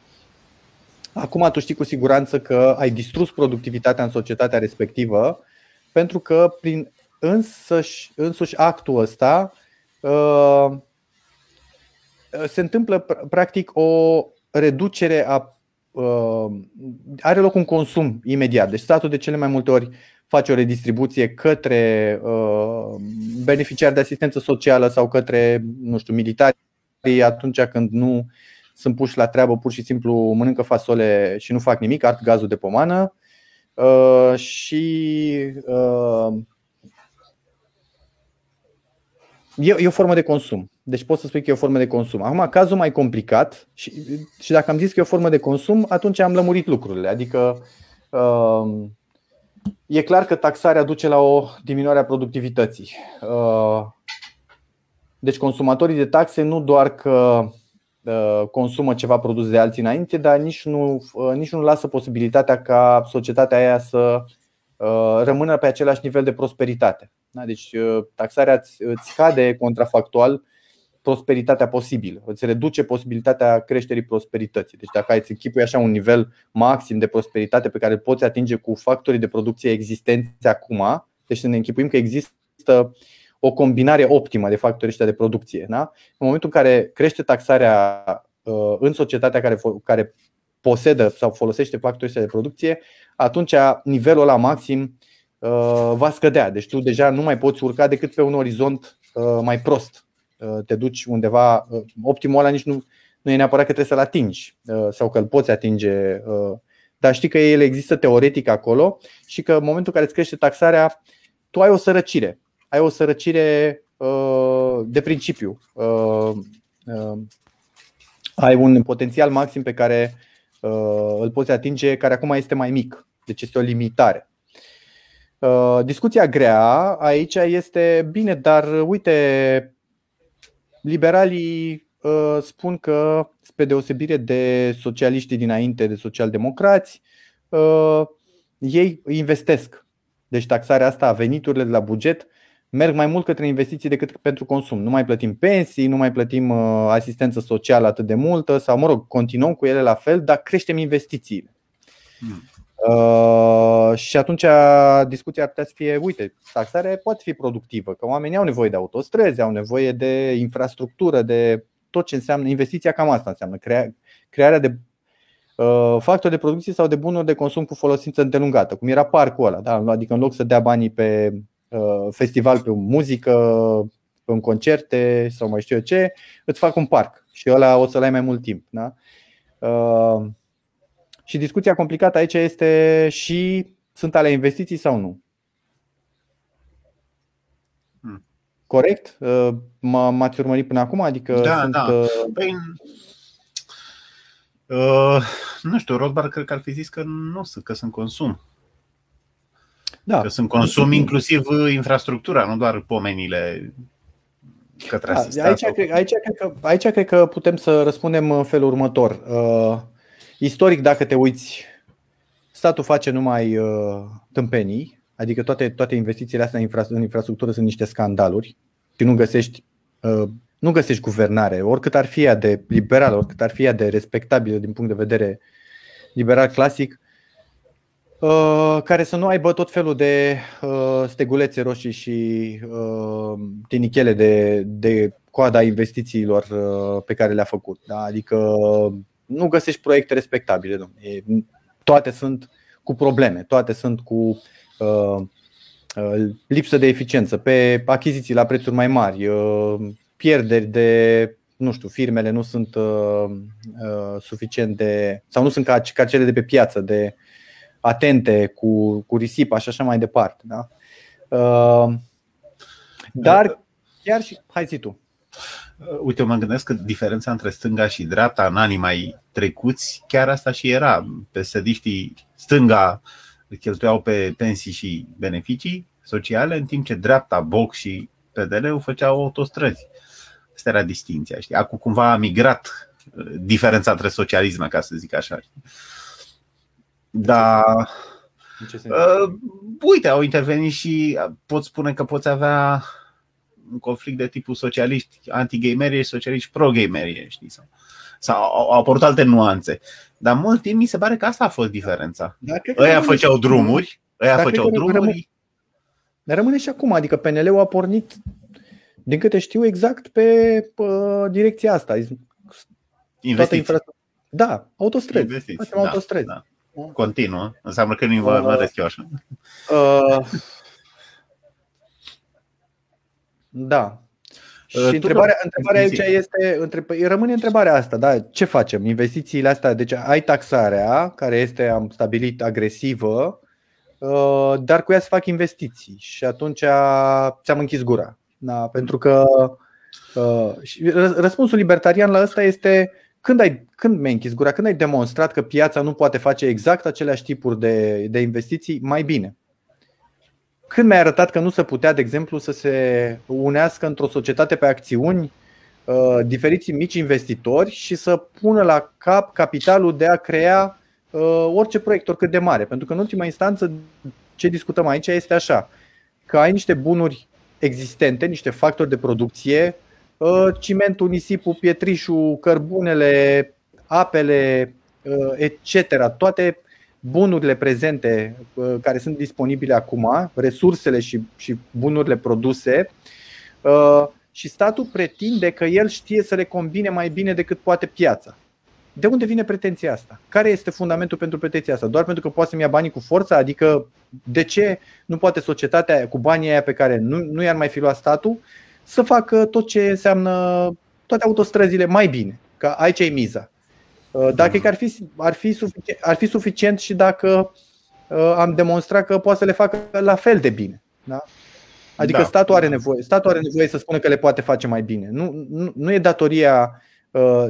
acum tu știi cu siguranță că ai distrus productivitatea în societatea respectivă, pentru că prin însăși, însuși actul ăsta se întâmplă practic o reducere a Uh, are loc un consum imediat. Deci statul de cele mai multe ori face o redistribuție către uh, beneficiari de asistență socială sau către, nu știu, militari atunci când nu sunt puși la treabă, pur și simplu mănâncă fasole și nu fac nimic, art gazul de pomană. Uh, și e, e o formă de consum. Deci pot să spui că e o formă de consum. Acum, cazul mai complicat și, și dacă am zis că e o formă de consum, atunci am lămurit lucrurile. Adică uh, e clar că taxarea duce la o diminuare a productivității. Uh, deci consumatorii de taxe nu doar că uh, consumă ceva produs de alții înainte, dar nici nu, uh, nici nu lasă posibilitatea ca societatea aia să uh, rămână pe același nivel de prosperitate. Da? Deci taxarea îți, îți scade contrafactual prosperitatea posibilă, îți reduce posibilitatea creșterii prosperității. Deci dacă ai îți închipui așa un nivel maxim de prosperitate pe care îl poți atinge cu factorii de producție existenți acum, deci să ne închipuim că există o combinare optimă de factorii ăștia de producție. Da? În momentul în care crește taxarea uh, în societatea care, care posedă sau folosește factorii ăștia de producție, atunci nivelul ăla maxim uh, va scădea. Deci tu deja nu mai poți urca decât pe un orizont uh, mai prost Uh, te duci undeva, uh, optimul ăla nici nu, nu e neapărat că trebuie să-l atingi uh, sau că îl poți atinge, dar știi că el există teoretic acolo și că în momentul în care îți crește taxarea, tu ai o sărăcire. Ai o sărăcire de principiu. Ai un potențial maxim pe care îl poți atinge, care acum este mai mic. Deci este o limitare. Discuția grea aici este bine, dar uite, Liberalii uh, spun că, spre deosebire de socialiștii dinainte, de socialdemocrați, uh, ei investesc. Deci taxarea asta, veniturile de la buget, merg mai mult către investiții decât pentru consum. Nu mai plătim pensii, nu mai plătim uh, asistență socială atât de multă sau, mă rog, continuăm cu ele la fel, dar creștem investițiile. Hmm. Uh, și atunci discuția ar putea să fie, uite, taxarea poate fi productivă, că oamenii au nevoie de autostrăzi, au nevoie de infrastructură, de tot ce înseamnă investiția, cam asta înseamnă crea, crearea de uh, factori de producție sau de bunuri de consum cu folosință îndelungată, cum era parcul ăla, da? adică în loc să dea banii pe uh, festival, pe muzică, pe un concerte sau mai știu eu ce, îți fac un parc și ăla o să-l ai mai mult timp. Da? Uh, și discuția complicată aici este și sunt ale investiții sau nu.
Hmm.
corect? M-ați urmărit până acum? Adică
da,
sunt,
da. Păi, uh, nu știu, Rothbard cred că ar fi zis că nu sunt, că sunt consum. Da. Că sunt consum inclusiv infrastructura, nu doar pomenile către da,
aici, cred, aici, cred că, aici cred că putem să răspundem în felul următor. Uh, istoric, dacă te uiți, statul face numai uh, tâmpenii, adică toate, toate investițiile astea în, infra, în infrastructură sunt niște scandaluri și nu găsești, uh, nu găsești guvernare, oricât ar fi ea de liberală, oricât ar fi ea de respectabilă din punct de vedere liberal clasic, Uh, care să nu aibă tot felul de uh, stegulețe roșii și uh, tinichele de, de coada investițiilor uh, pe care le-a făcut. Da? Adică nu găsești proiecte respectabile. Domnule. Toate sunt cu probleme, toate sunt cu uh, uh, lipsă de eficiență, pe achiziții la prețuri mai mari, uh, pierderi de nu știu, firmele nu sunt uh, uh, suficient de sau nu sunt ca, ca cele de pe piață de atente cu, cu risipa și așa mai departe. Da? Uh, dar chiar și. Hai zi tu.
Uh, uite, mă gândesc că diferența între stânga și dreapta în anii mai trecuți, chiar asta și era. Pesediștii stânga cheltuiau pe pensii și beneficii sociale, în timp ce dreapta, Boc și PDL-ul făceau autostrăzi. Asta era distinția. Știi? Acum cumva a migrat uh, diferența între socialisme, ca să zic așa. Știi? Da. Uh, uite, au intervenit și pot spune că poți avea un conflict de tipul socialiști anti-gamerie și socialiști pro-gamerie, știi? Sau, sau au, au apărut alte nuanțe. Dar mult timp mi se pare că asta a fost diferența. Da, ăia făceau drumuri, ăia făceau drumuri. Rămâne,
rămâne și acum, adică PNL-ul a pornit, din câte știu, exact pe, pe direcția asta.
Investiții. Infra...
Da, autostrăzi. Investiții. Facem da, autostrăzi. Da
continuă. Înseamnă că nu-i vă uh, eu așa. Uh,
da. Uh, și întrebarea, întrebarea aici este, între, păi, rămâne întrebarea asta, da? ce facem? Investițiile astea, deci ai taxarea, care este, am stabilit, agresivă, uh, dar cu ea să fac investiții și atunci ți-am închis gura. Da? Pentru că uh, răspunsul libertarian la asta este când, ai, când mi-ai închis gura? Când ai demonstrat că piața nu poate face exact aceleași tipuri de, de investiții mai bine? Când mi-ai arătat că nu se putea, de exemplu, să se unească într-o societate pe acțiuni uh, diferiți mici investitori și să pună la cap capitalul de a crea uh, orice proiect, oricât de mare? Pentru că, în ultima instanță, ce discutăm aici este așa: că ai niște bunuri existente, niște factori de producție Uh, cimentul, nisipul, pietrișul, cărbunele, apele, uh, etc. Toate bunurile prezente uh, care sunt disponibile acum, resursele și, și bunurile produse, și statul pretinde că el știe să le combine mai bine decât poate piața. De unde vine pretenția asta? Care este fundamentul pentru pretenția asta? Doar pentru că poate să-mi ia banii cu forța? Adică de ce nu poate societatea cu banii aia pe care nu, nu i-ar mai fi luat statul să facă tot ce înseamnă toate autostrăzile mai bine. Că aici e miza. Uh, dacă ar fi, ar, fi suficient, ar fi suficient și dacă uh, am demonstrat că poate să le facă la fel de bine. Da? Adică da. statul are nevoie. Statul are nevoie să spună că le poate face mai bine. Nu, nu, nu e datoria uh,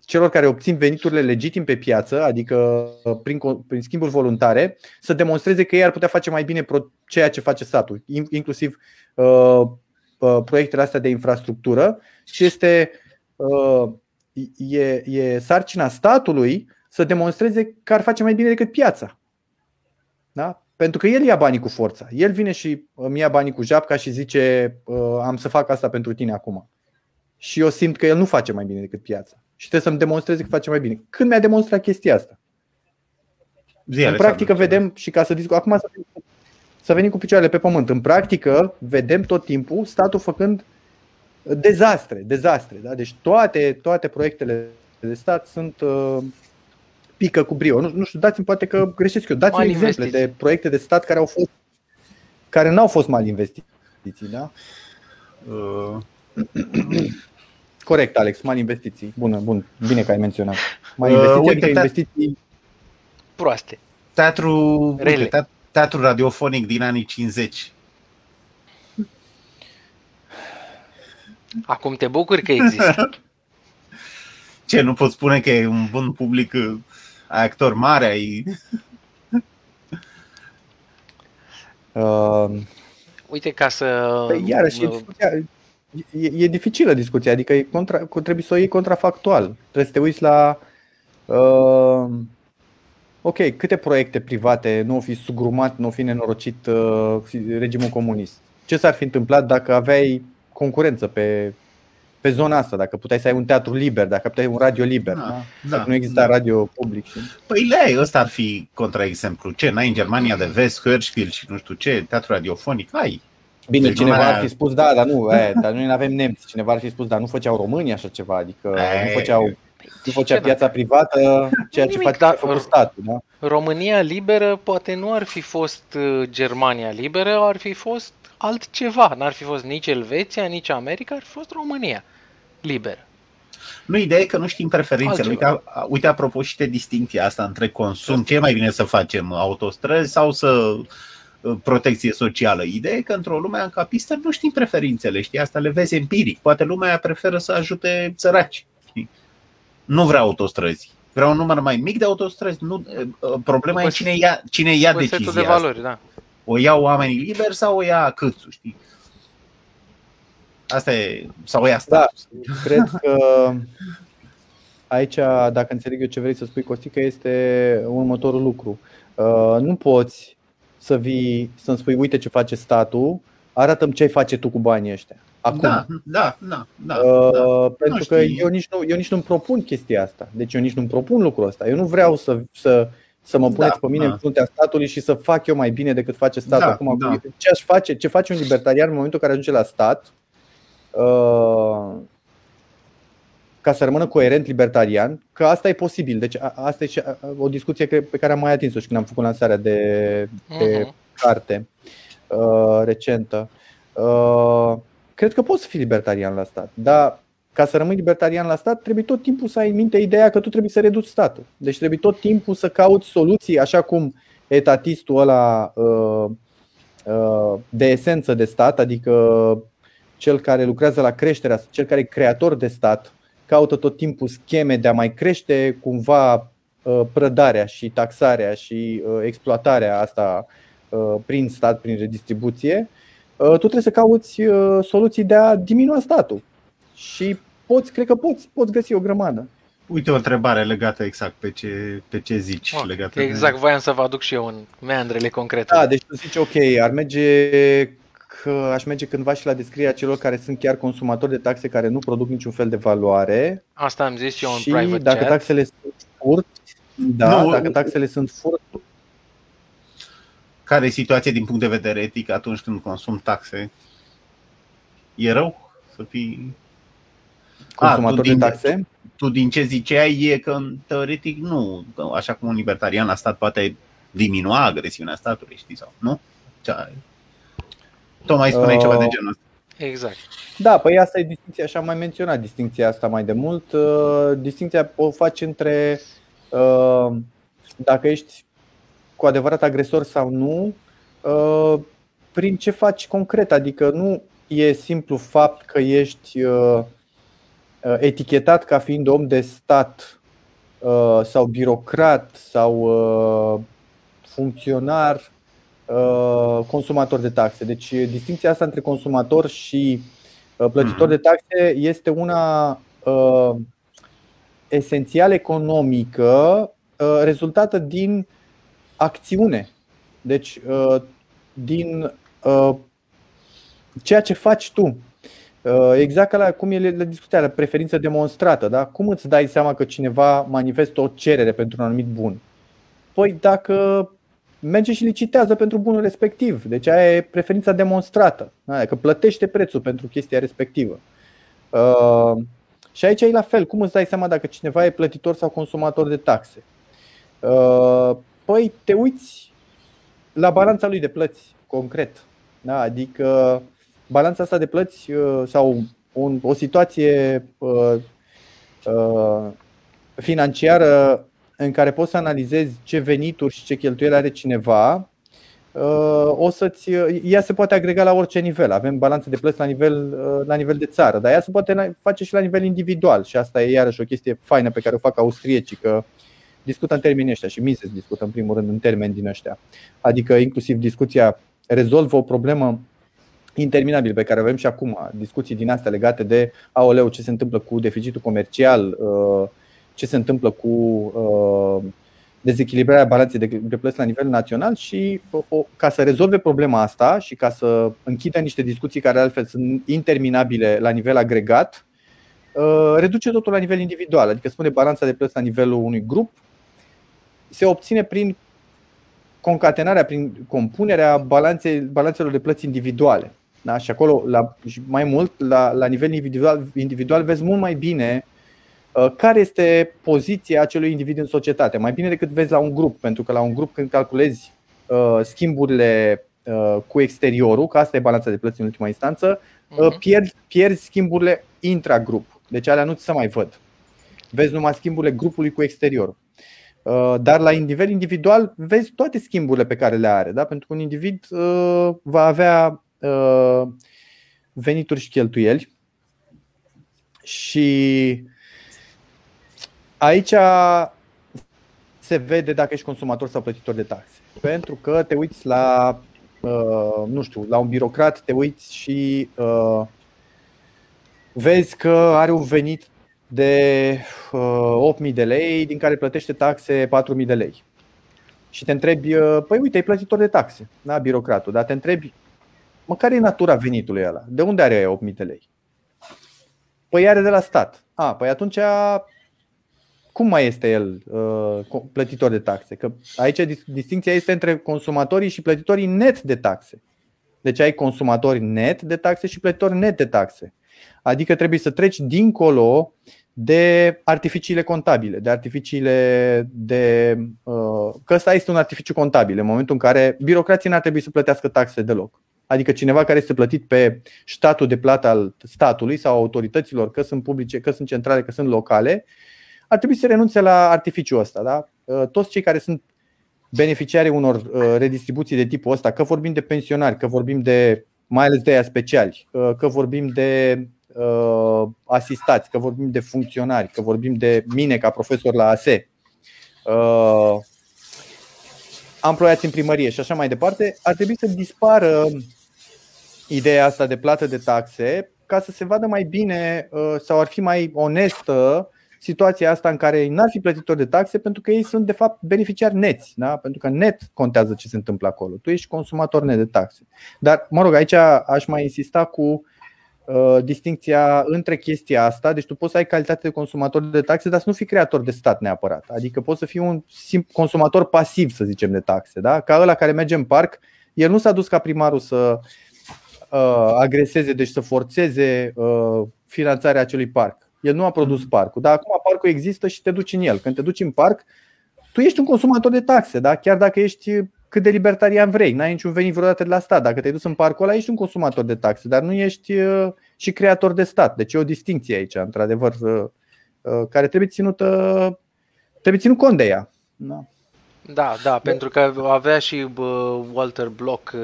celor care obțin veniturile legitim pe piață, adică uh, prin, prin schimburi voluntare, să demonstreze că ei ar putea face mai bine ceea ce face statul, inclusiv uh, Uh, proiectele astea de infrastructură și este uh, e, e sarcina statului să demonstreze că ar face mai bine decât piața. Da? Pentru că el ia banii cu forța. El vine și îmi ia banii cu japca și zice uh, am să fac asta pentru tine acum. Și eu simt că el nu face mai bine decât piața. Și trebuie să-mi demonstreze că face mai bine. Când mi-a demonstrat chestia asta? Zi, în practică vedem și ca să discut, acum să să venim cu picioarele pe pământ. În practică, vedem tot timpul statul făcând dezastre, dezastre. Da? Deci toate, toate proiectele de stat sunt uh, pică cu brio. Nu, nu știu, dați-mi poate că greșesc eu. Dați-mi exemple investiții. de proiecte de stat care au fost care n-au fost mal investiții, da? Uh. Corect, Alex, mal investiții. Bună, bun, bine că ai menționat. Mal uh, investiții, uh, uite, adică investiții
proaste.
Teatru, Rele. Uite, teatru radiofonic din anii 50.
Acum te bucuri că există.
Ce, nu pot spune că e un bun public, uh, ai actor mare, ai...
Uh,
Uite, ca să...
Păi, iarăși, e, discuția, e, e dificilă discuția, adică e contra, trebuie să o iei contrafactual. Trebuie să te uiți la. Uh, ok, câte proiecte private nu au fi sugrumat, nu au fi nenorocit uh, regimul comunist? Ce s-ar fi întâmplat dacă aveai concurență pe, pe zona asta, dacă puteai să ai un teatru liber, dacă puteai un radio liber, da, da, dacă nu exista da. radio public. Și...
Păi lei, ăsta ar fi contraexemplu. Ce, n-ai în Germania de vest, Hirschfeld și nu știu ce, teatru radiofonic? Ai.
Bine, deci cineva ar fi spus da, dar nu, e, dar noi nu avem nemți. Cineva ar fi spus, dar nu făceau românii așa ceva, adică e, nu făceau nu făcea piața privată ceea ce face da, statul. Da?
România liberă poate nu ar fi fost uh, Germania liberă, ar fi fost altceva. N-ar fi fost nici Elveția, nici America, ar fi fost România liberă.
Nu, ideea e că nu știm preferințele. Uite, uite, apropo și de distinția asta între consum, ce e mai bine să facem, autostrăzi sau să uh, protecție socială. Ideea e că într-o lume ancapistă nu știm preferințele, știi, asta le vezi empiric. Poate lumea preferă să ajute săraci. Știi? Nu vrea autostrăzi. Vreau un număr mai mic de autostrăzi. Nu, uh, problema e cine ia, cine ia decizia
de valori, asta. da.
O iau oamenii liberi sau o ia câțu, știi? Asta e, sau o ia status.
Da, cred că aici, dacă înțeleg eu ce vrei să spui, Costică, este următorul lucru. Uh, nu poți să vii să-mi spui, uite ce face statul, arată-mi ce ai face tu cu banii ăștia. Acum.
Da, da, da. da,
uh, da. Pentru că eu nici, nu, eu nici nu-mi propun chestia asta. Deci eu nici nu-mi propun lucrul ăsta. Eu nu vreau să, să, să mă puneți da, pe mine da. în fruntea statului și să fac eu mai bine decât face statul. Da, Acum, da. Ce, aș face, ce face un libertarian în momentul în care ajunge la stat, uh, ca să rămână coerent libertarian, că asta e posibil. Deci asta e și o discuție pe care am mai atins-o și când am făcut lansarea de, de uh-huh. carte uh, recentă. Uh, cred că poți să fii libertarian la stat, dar ca să rămâi libertarian la stat, trebuie tot timpul să ai în minte ideea că tu trebuie să reduci statul. Deci trebuie tot timpul să cauți soluții, așa cum etatistul ăla uh, uh, de esență de stat, adică cel care lucrează la creșterea, cel care e creator de stat, caută tot timpul scheme de a mai crește cumva uh, prădarea și taxarea și exploatarea asta prin stat, prin redistribuție. Tu trebuie să cauți soluții de a diminua statul și poți, cred că poți, poți găsi o grămadă.
Uite o întrebare legată exact pe ce, pe ce zici. Oh, legată
exact, de... voiam să vă aduc și eu în meandrele concrete.
Da, deci tu zici, ok, ar merge că aș merge cândva și la descrierea celor care sunt chiar consumatori de taxe care nu produc niciun fel de valoare.
Asta am zis eu în
și
private
dacă
chat.
taxele sunt furt, da, nu, dacă taxele sunt furt,
care e situația din punct de vedere etic atunci când consum taxe? E rău să fii
consumator de taxe?
Tu din ce ziceai e că teoretic nu, așa cum un libertarian la stat poate diminua agresiunea statului, știi sau nu? Ce Tot mai spuneai uh, ceva de genul ăsta.
Exact.
Da, păi asta e distinția, așa am mai menționat distinția asta mai de mult. Uh, distinția o faci între uh, dacă ești cu adevărat agresor sau nu, uh, prin ce faci concret. Adică nu e simplu fapt că ești uh, Uh, etichetat ca fiind om de stat uh, sau birocrat sau uh, funcționar consumator de taxe. Deci distinția asta între consumator și plătitor mhm. de taxe este una esențial economică rezultată din acțiune. Deci din ceea ce faci tu. Uh, exact ca la cum e la discuția, preferință demonstrată. Da? Cum îți dai seama că cineva manifestă o cerere pentru un anumit bun? Păi dacă merge și licitează pentru bunul respectiv. Deci aia e preferința demonstrată. Da? Că plătește prețul pentru chestia respectivă. Uh, și aici e la fel. Cum îți dai seama dacă cineva e plătitor sau consumator de taxe? Uh, păi te uiți la balanța lui de plăți, concret. Da? Adică balanța asta de plăți uh, sau un, o situație uh, uh, financiară în care poți să analizezi ce venituri și ce cheltuieli are cineva, o să-ți, ea se poate agrega la orice nivel. Avem balanțe de plăți la nivel, la nivel de țară, dar ea se poate face și la nivel individual și asta e iarăși o chestie faină pe care o fac austriecii, că discută în termenii ăștia și Mises discută în primul rând în termeni din ăștia. Adică inclusiv discuția rezolvă o problemă interminabil pe care avem și acum, discuții din astea legate de aoleu, ce se întâmplă cu deficitul comercial, uh, ce se întâmplă cu uh, dezechilibrarea balanței de plăți la nivel național și ca să rezolve problema asta și ca să închidă niște discuții care altfel sunt interminabile la nivel agregat, uh, reduce totul la nivel individual, adică spune balanța de plăți la nivelul unui grup se obține prin concatenarea, prin compunerea balanței, balanțelor de plăți individuale. Da? Și acolo, la, mai mult, la, la nivel individual, individual, vezi mult mai bine uh, care este poziția acelui individ în societate. Mai bine decât vezi la un grup, pentru că la un grup, când calculezi uh, schimburile uh, cu exteriorul, că asta e balanța de plăți în ultima instanță, uh, pierzi, pierzi schimburile intragrup. Deci alea nu ți se mai văd. Vezi numai schimburile grupului cu exteriorul. Uh, dar la nivel individual vezi toate schimburile pe care le are, da? pentru că un individ uh, va avea uh, venituri și cheltuieli și aici se vede dacă ești consumator sau plătitor de taxe. Pentru că te uiți la, nu știu, la un birocrat, te uiți și vezi că are un venit de uh, 8.000 de lei, din care plătește taxe 4.000 de lei. Și te întrebi, uh, păi uite, e plătitor de taxe, da, birocratul, dar te întrebi, mă, care e natura venitului ăla? De unde are 8.000 de lei? Păi are de la stat. A, păi atunci cum mai este el uh, plătitor de taxe? Că aici distinția este între consumatorii și plătitorii net de taxe. Deci ai consumatori net de taxe și plătitori net de taxe. Adică trebuie să treci dincolo de artificiile contabile, de artificiile de. Uh, că ăsta este un artificiu contabil în momentul în care birocrații n-ar trebui să plătească taxe deloc. Adică cineva care este plătit pe statul de plată al statului sau autorităților, că sunt publice, că sunt centrale, că sunt locale, ar trebui să renunțe la artificiul ăsta. Da? Uh, toți cei care sunt beneficiari unor uh, redistribuții de tipul ăsta, că vorbim de pensionari, că vorbim de mai ales de aia speciali, că vorbim de uh, asistați, că vorbim de funcționari, că vorbim de mine ca profesor la ASE, uh, amploiați în primărie și așa mai departe, ar trebui să dispară ideea asta de plată de taxe ca să se vadă mai bine uh, sau ar fi mai onestă situația asta în care n-ar fi plătitori de taxe pentru că ei sunt de fapt beneficiari neți, da? pentru că net contează ce se întâmplă acolo. Tu ești consumator net de taxe. Dar, mă rog, aici aș mai insista cu Uh, distinția între chestia asta, deci tu poți să ai calitate de consumator de taxe, dar să nu fii creator de stat neapărat. Adică poți să fii un consumator pasiv, să zicem, de taxe. Da? Ca ăla care merge în parc, el nu s-a dus ca primarul să uh, agreseze, deci să forțeze uh, finanțarea acelui parc. El nu a produs mm. parcul, dar acum parcul există și te duci în el. Când te duci în parc, tu ești un consumator de taxe, da? chiar dacă ești cât de libertarian vrei. N-ai niciun venit vreodată de la stat. Dacă te-ai dus în parcul ăla, ești un consumator de taxe, dar nu ești uh, și creator de stat. Deci e o distinție aici, într-adevăr, uh, uh, care trebuie ținută, trebuie ținut cont de ea. Da.
Da, da, pentru că avea și Walter Block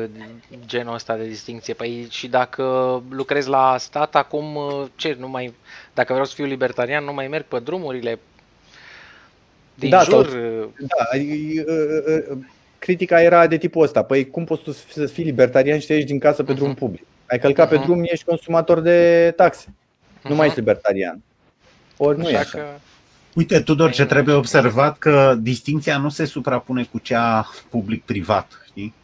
genul ăsta de distinție. Păi și dacă lucrez la stat, acum ce, nu mai, dacă vreau să fiu libertarian, nu mai merg pe drumurile din da, jur? Sau,
da, critica era de tipul ăsta. Păi cum poți tu să fii libertarian și să ieși din casă pe uh-huh. drum public? Ai călcat uh-huh. pe mhm. drum, ești consumator de taxe. Uh-huh. Nu mai ești libertarian. Ori nu așa e așa. Că...
Uite, Tudor, ce trebuie observat că distinția nu se suprapune cu cea public-privat, știi?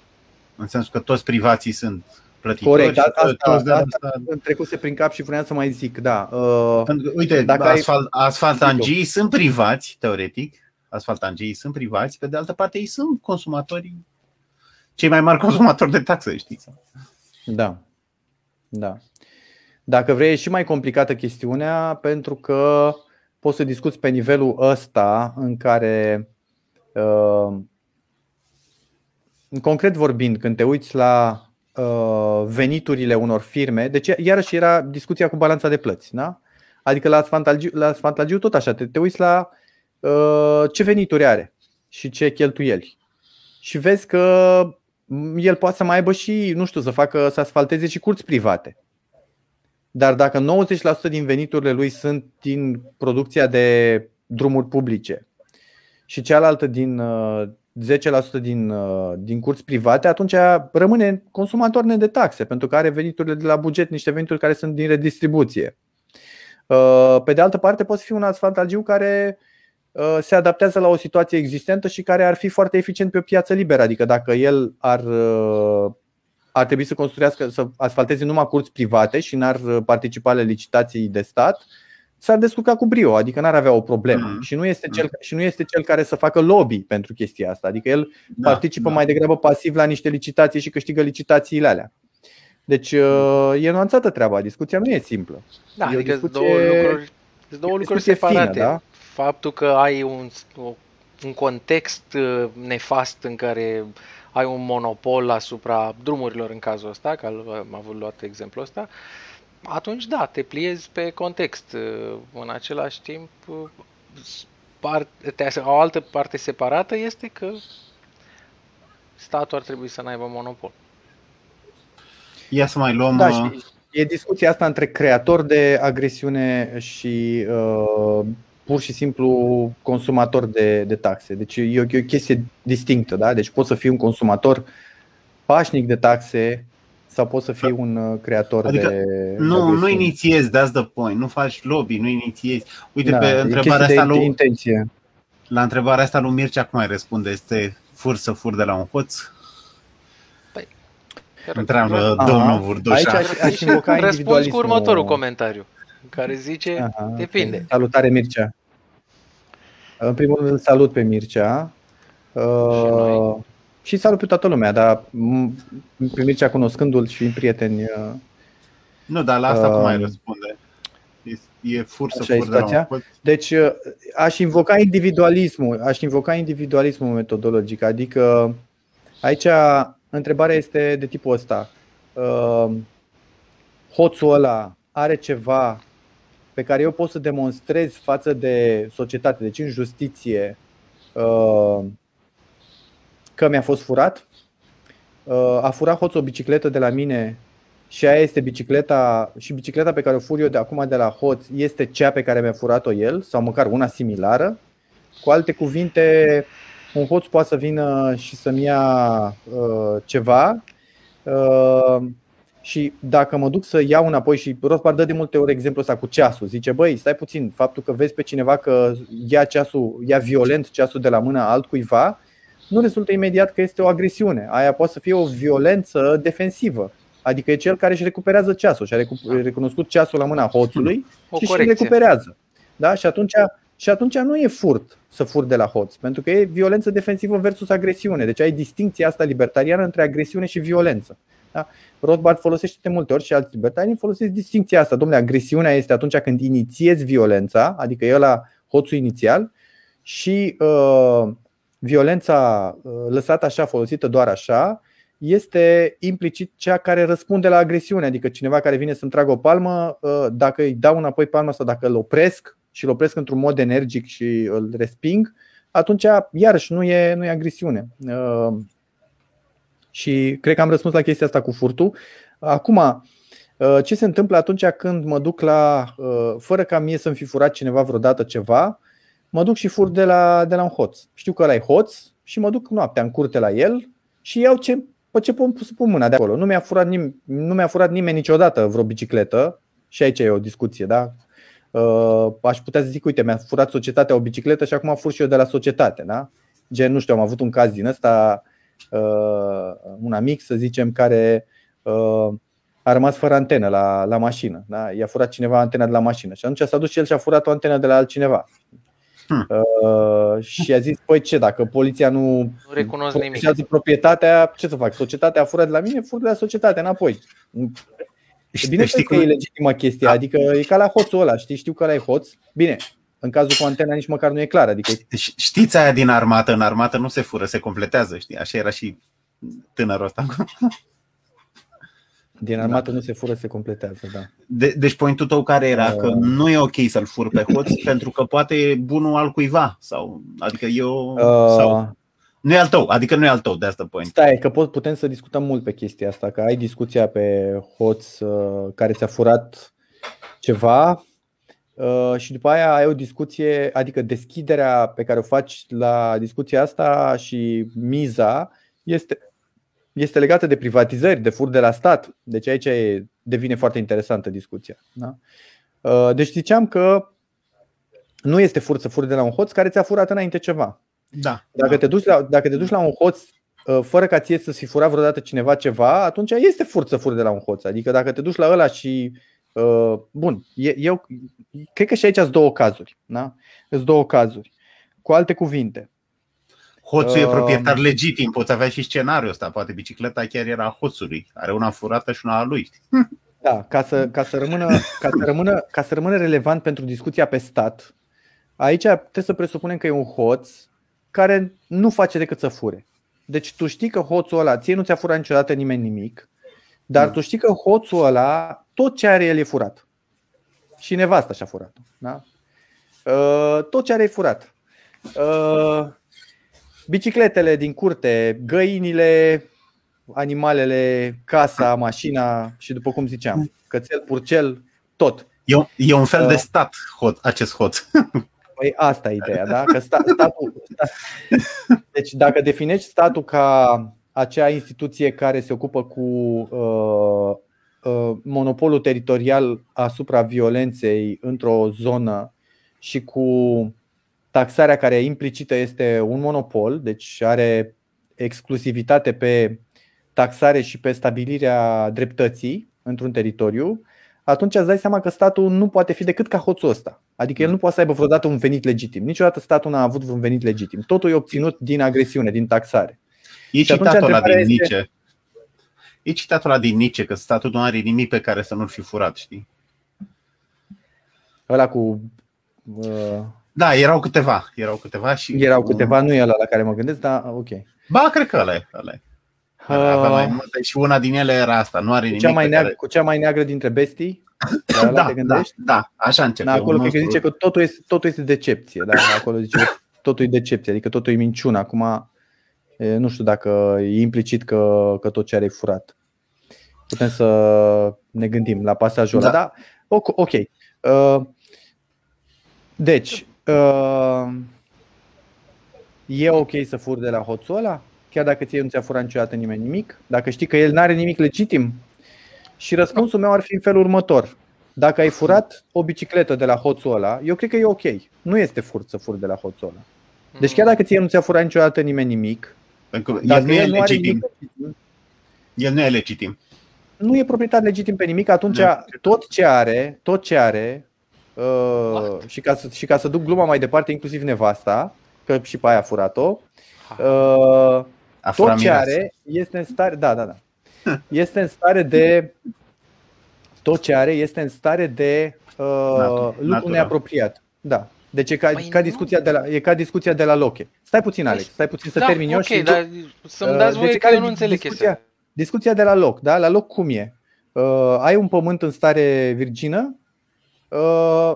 În sensul că toți privații sunt plătitori.
Corect, asta, asta, asta, asta îmi trecuse prin cap și vreau să mai zic, da.
Uh, Uite, dacă asfalt, ai... asfaltangii sunt privați, teoretic, asfaltangii sunt privați, pe de altă parte ei sunt consumatori, cei mai mari consumatori de taxe, știți?
Da, da. Dacă vrei, e și mai complicată chestiunea pentru că poți să discuți pe nivelul ăsta în care, uh, în concret vorbind, când te uiți la uh, veniturile unor firme, deci iarăși era discuția cu balanța de plăți, da? Adică la asfaltagiu, la asfaltagiu tot așa, te, te uiți la Uh, ce venituri are și ce cheltuieli. Și vezi că el poate să mai aibă și, nu știu, să facă, să asfalteze și curți private. Dar dacă 90% din veniturile lui sunt din producția de drumuri publice și cealaltă din 10% din, din curți private, atunci rămâne consumator net de taxe, pentru că are veniturile de la buget, niște venituri care sunt din redistribuție. Pe de altă parte, poate fi un asfaltagiu care Uh, se adaptează la o situație existentă și care ar fi foarte eficient pe o piață liberă. Adică dacă el ar, uh, ar trebui să construiască, să asfalteze numai curți private și n-ar participa la licitații de stat, s-ar descurca cu brio, adică n-ar avea o problemă. Mm. Și, nu este cel, și nu este cel care să facă lobby pentru chestia asta. Adică el da, participă da. mai degrabă pasiv la niște licitații și câștigă licitațiile alea. Deci uh, e nuanțată treaba, discuția nu e simplă.
Da, e adică discuție, două lucruri, două lucruri separate. Fină, da? faptul că ai un, un context uh, nefast în care ai un monopol asupra drumurilor în cazul ăsta, că am avut luat exemplul ăsta, atunci da, te pliezi pe context. Uh, în același timp, uh, parte, o altă parte separată este că statul ar trebui să n-aibă monopol.
Ia să mai luăm... Da,
și e discuția asta între creator de agresiune și uh, pur și simplu consumator de, de taxe. Deci e o, e o chestie distinctă. Da? Deci poți să fii un consumator pașnic de taxe sau poți să fii un uh, creator adică de.
Nu, de nu inițiezi, that's the point. Nu faci lobby, nu inițiezi. Uite, da, pe întrebarea asta lui.
Intenție.
La întrebarea asta lui Mircea, cum mai răspunde? Este fur să fur de la un hoț? Păi, Întreabă domnul Vurdușa.
Aici aș, aș invoca Răspuns cu următorul comentariu care zice, Aha, depinde.
Salutare Mircea. În primul rând salut pe Mircea. Uh, și salut pe toată lumea, dar pe Mircea cunoscându-l și fiind prieteni. Uh,
nu, dar la asta uh, cum mai răspunde? E, e fur să fur de la
Deci uh, aș invoca individualismul, aș invoca individualismul metodologic, adică aici întrebarea este de tipul ăsta. Uh, hoțul ăla are ceva pe care eu pot să demonstrez față de societate, deci în justiție, uh, că mi-a fost furat. Uh, a furat hoțul o bicicletă de la mine și aia este bicicleta și bicicleta pe care o fur eu de acum de la hoț este cea pe care mi-a furat-o el sau măcar una similară. Cu alte cuvinte, un hoț poate să vină și să-mi ia uh, ceva uh, și dacă mă duc să iau înapoi și Rothbard dă de multe ori exemplu ăsta cu ceasul, zice băi, stai puțin, faptul că vezi pe cineva că ia ceasul, ia violent ceasul de la mâna altcuiva, nu rezultă imediat că este o agresiune. Aia poate să fie o violență defensivă. Adică e cel care își recuperează ceasul și a recunoscut ceasul la mâna hoțului o și își recuperează. Da? Și, atunci, și atunci nu e furt să fur de la hoț, pentru că e violență defensivă versus agresiune. Deci ai distinția asta libertariană între agresiune și violență. Da? Rothbard folosește de multe ori și alți libertariani folosesc distinția asta. Domnule, agresiunea este atunci când inițiezi violența, adică e la hoțul inițial, și uh, violența uh, lăsată așa, folosită doar așa, este implicit cea care răspunde la agresiune, adică cineva care vine să-mi tragă o palmă, uh, dacă îi dau înapoi palma sau dacă îl opresc și îl opresc într-un mod energic și îl resping, atunci iarăși nu e, nu e agresiune. Uh, și cred că am răspuns la chestia asta cu furtul. Acum, uh, ce se întâmplă atunci când mă duc la, uh, fără ca mie să-mi fi furat cineva vreodată ceva, mă duc și fur de la, de la un hoț. Știu că ăla e hoț și mă duc noaptea în curte la el și iau ce, pe ce pot să pun mâna de acolo. Nu mi-a furat, nim- nu mi-a furat nimeni niciodată vreo bicicletă și aici e o discuție, da? Uh, aș putea să zic, uite, mi-a furat societatea o bicicletă și acum fur și eu de la societate, da? Gen, nu știu, am avut un caz din ăsta, Uh, un amic, să zicem, care uh, a rămas fără antenă la, la mașină. Da? I-a furat cineva antena de la mașină și atunci s-a dus și el și a furat o antenă de la altcineva. Hmm. Uh, și a zis, păi ce, dacă poliția nu, nu
recunosc nimic.
proprietatea, ce să fac? Societatea a furat de la mine, fur de la societate înapoi. Și bine știi că e legitimă chestia, da. adică e ca la hoțul ăla, știi, știu că ăla e hoț. Bine, în cazul cu antena nici măcar nu e clar. Adică...
Știți aia din armată? În armată nu se fură, se completează, știi? Așa era și tânărul ăsta.
Din armată da. nu se fură, se completează, da.
De, deci pointul tău care era uh... că nu e ok să-l fur pe hoț pentru că poate e bunul al cuiva sau adică eu uh... sau Nu e al tău, adică nu e al tău, de asta point.
Stai, că pot, putem să discutăm mult pe chestia asta, că ai discuția pe hoț uh, care ți-a furat ceva uh, și după aia ai o discuție, adică deschiderea pe care o faci la discuția asta și miza este, este legată de privatizări, de fur de la stat. Deci aici e, devine foarte interesantă discuția. Da? Uh, deci ziceam că nu este fur să furi de la un hoț care ți-a furat înainte ceva.
Da.
Dacă,
da.
te duci la, dacă te duci la un hoț uh, fără ca ție să fi furat vreodată cineva ceva, atunci este furt să furi de la un hoț. Adică dacă te duci la ăla și. Uh, bun, eu cred că și aici sunt două cazuri. Da? Sunt două cazuri. Cu alte cuvinte.
Hoțul uh, e proprietar legitim, poți avea și scenariul ăsta. Poate bicicleta chiar era hoțului. Are una furată și una a lui.
Da, ca să, ca să, rămână, ca să, rămână, ca să rămână relevant pentru discuția pe stat, aici trebuie să presupunem că e un hoț care nu face decât să fure. Deci tu știi că hoțul ăla, ție nu ți-a furat niciodată nimeni nimic, dar tu știi că hoțul ăla, tot ce are el e furat. Și nevasta și-a furat. Da? Uh, tot ce are e furat. Uh, bicicletele din curte, găinile, animalele, casa, mașina și după cum ziceam, cățel, purcel, tot.
E un, e un fel de stat hot, acest hoț.
Păi asta e ideea, da? Că sta, statul, stat, deci dacă definești statul ca acea instituție care se ocupă cu uh, uh, monopolul teritorial asupra violenței într-o zonă și cu taxarea care implicită este un monopol, deci are exclusivitate pe taxare și pe stabilirea dreptății într-un teritoriu, atunci îți dai seama că statul nu poate fi decât ca hoțul ăsta. Adică el nu poate să aibă vreodată un venit legitim. Niciodată statul n-a avut un venit legitim. Totul e obținut din agresiune, din taxare.
E citatul ăla din Nice. E citatul ăla din Nice, că statul nu are nimic pe care să nu-l fi furat, știi?
Ăla cu... Uh...
Da, erau câteva. Erau câteva și...
Erau câteva, nu e ăla la care mă gândesc, dar ok.
Ba, cred că ăla e. Ăla e. Avea mai multe și una din ele era asta, nu are nimic.
Cea mai neagră,
care...
Cu cea mai neagră dintre bestii?
da, da, da, da, așa începe.
Da, acolo cred că zice că totul este, totul este decepție. Da? Acolo zice că totul e decepție, adică totul e minciună. Acum nu știu dacă e implicit că, că tot ce are e furat. Putem să ne gândim la pasajul da. ăla. Da, ok. Uh, deci, uh, e ok să fur de la hoțul ăla? chiar dacă ție nu ți-a furat niciodată nimeni nimic, dacă știi că el nu are nimic legitim? Și răspunsul meu ar fi în felul următor. Dacă ai furat o bicicletă de la hoțul ăla, eu cred că e ok. Nu este furt să furi de la hoțul ăla. Deci chiar dacă ție nu ți-a furat niciodată nimeni nimic,
Pentru el nu el e legitim. Nimic, el nu e legitim.
Nu e proprietar legitim pe nimic, atunci tot ce are, tot ce are, uh, și, ca să, și ca să duc gluma mai departe, inclusiv nevasta, că și pe aia a furat-o, uh, tot ce are este în stare, da, da, da. Este în stare de tot ce are este în stare de uh, lucru neapropiat. Da. Deci e ca, păi ca discuția de la, e ca discuția de la Loche. Stai puțin, Alex, stai puțin să
da,
termin eu
okay, și dar să-mi dați uh, voie deci că eu nu înțeleg
discuția,
chestia.
Discuția de la loc, da? La loc cum e? Uh, ai un pământ în stare virgină, uh,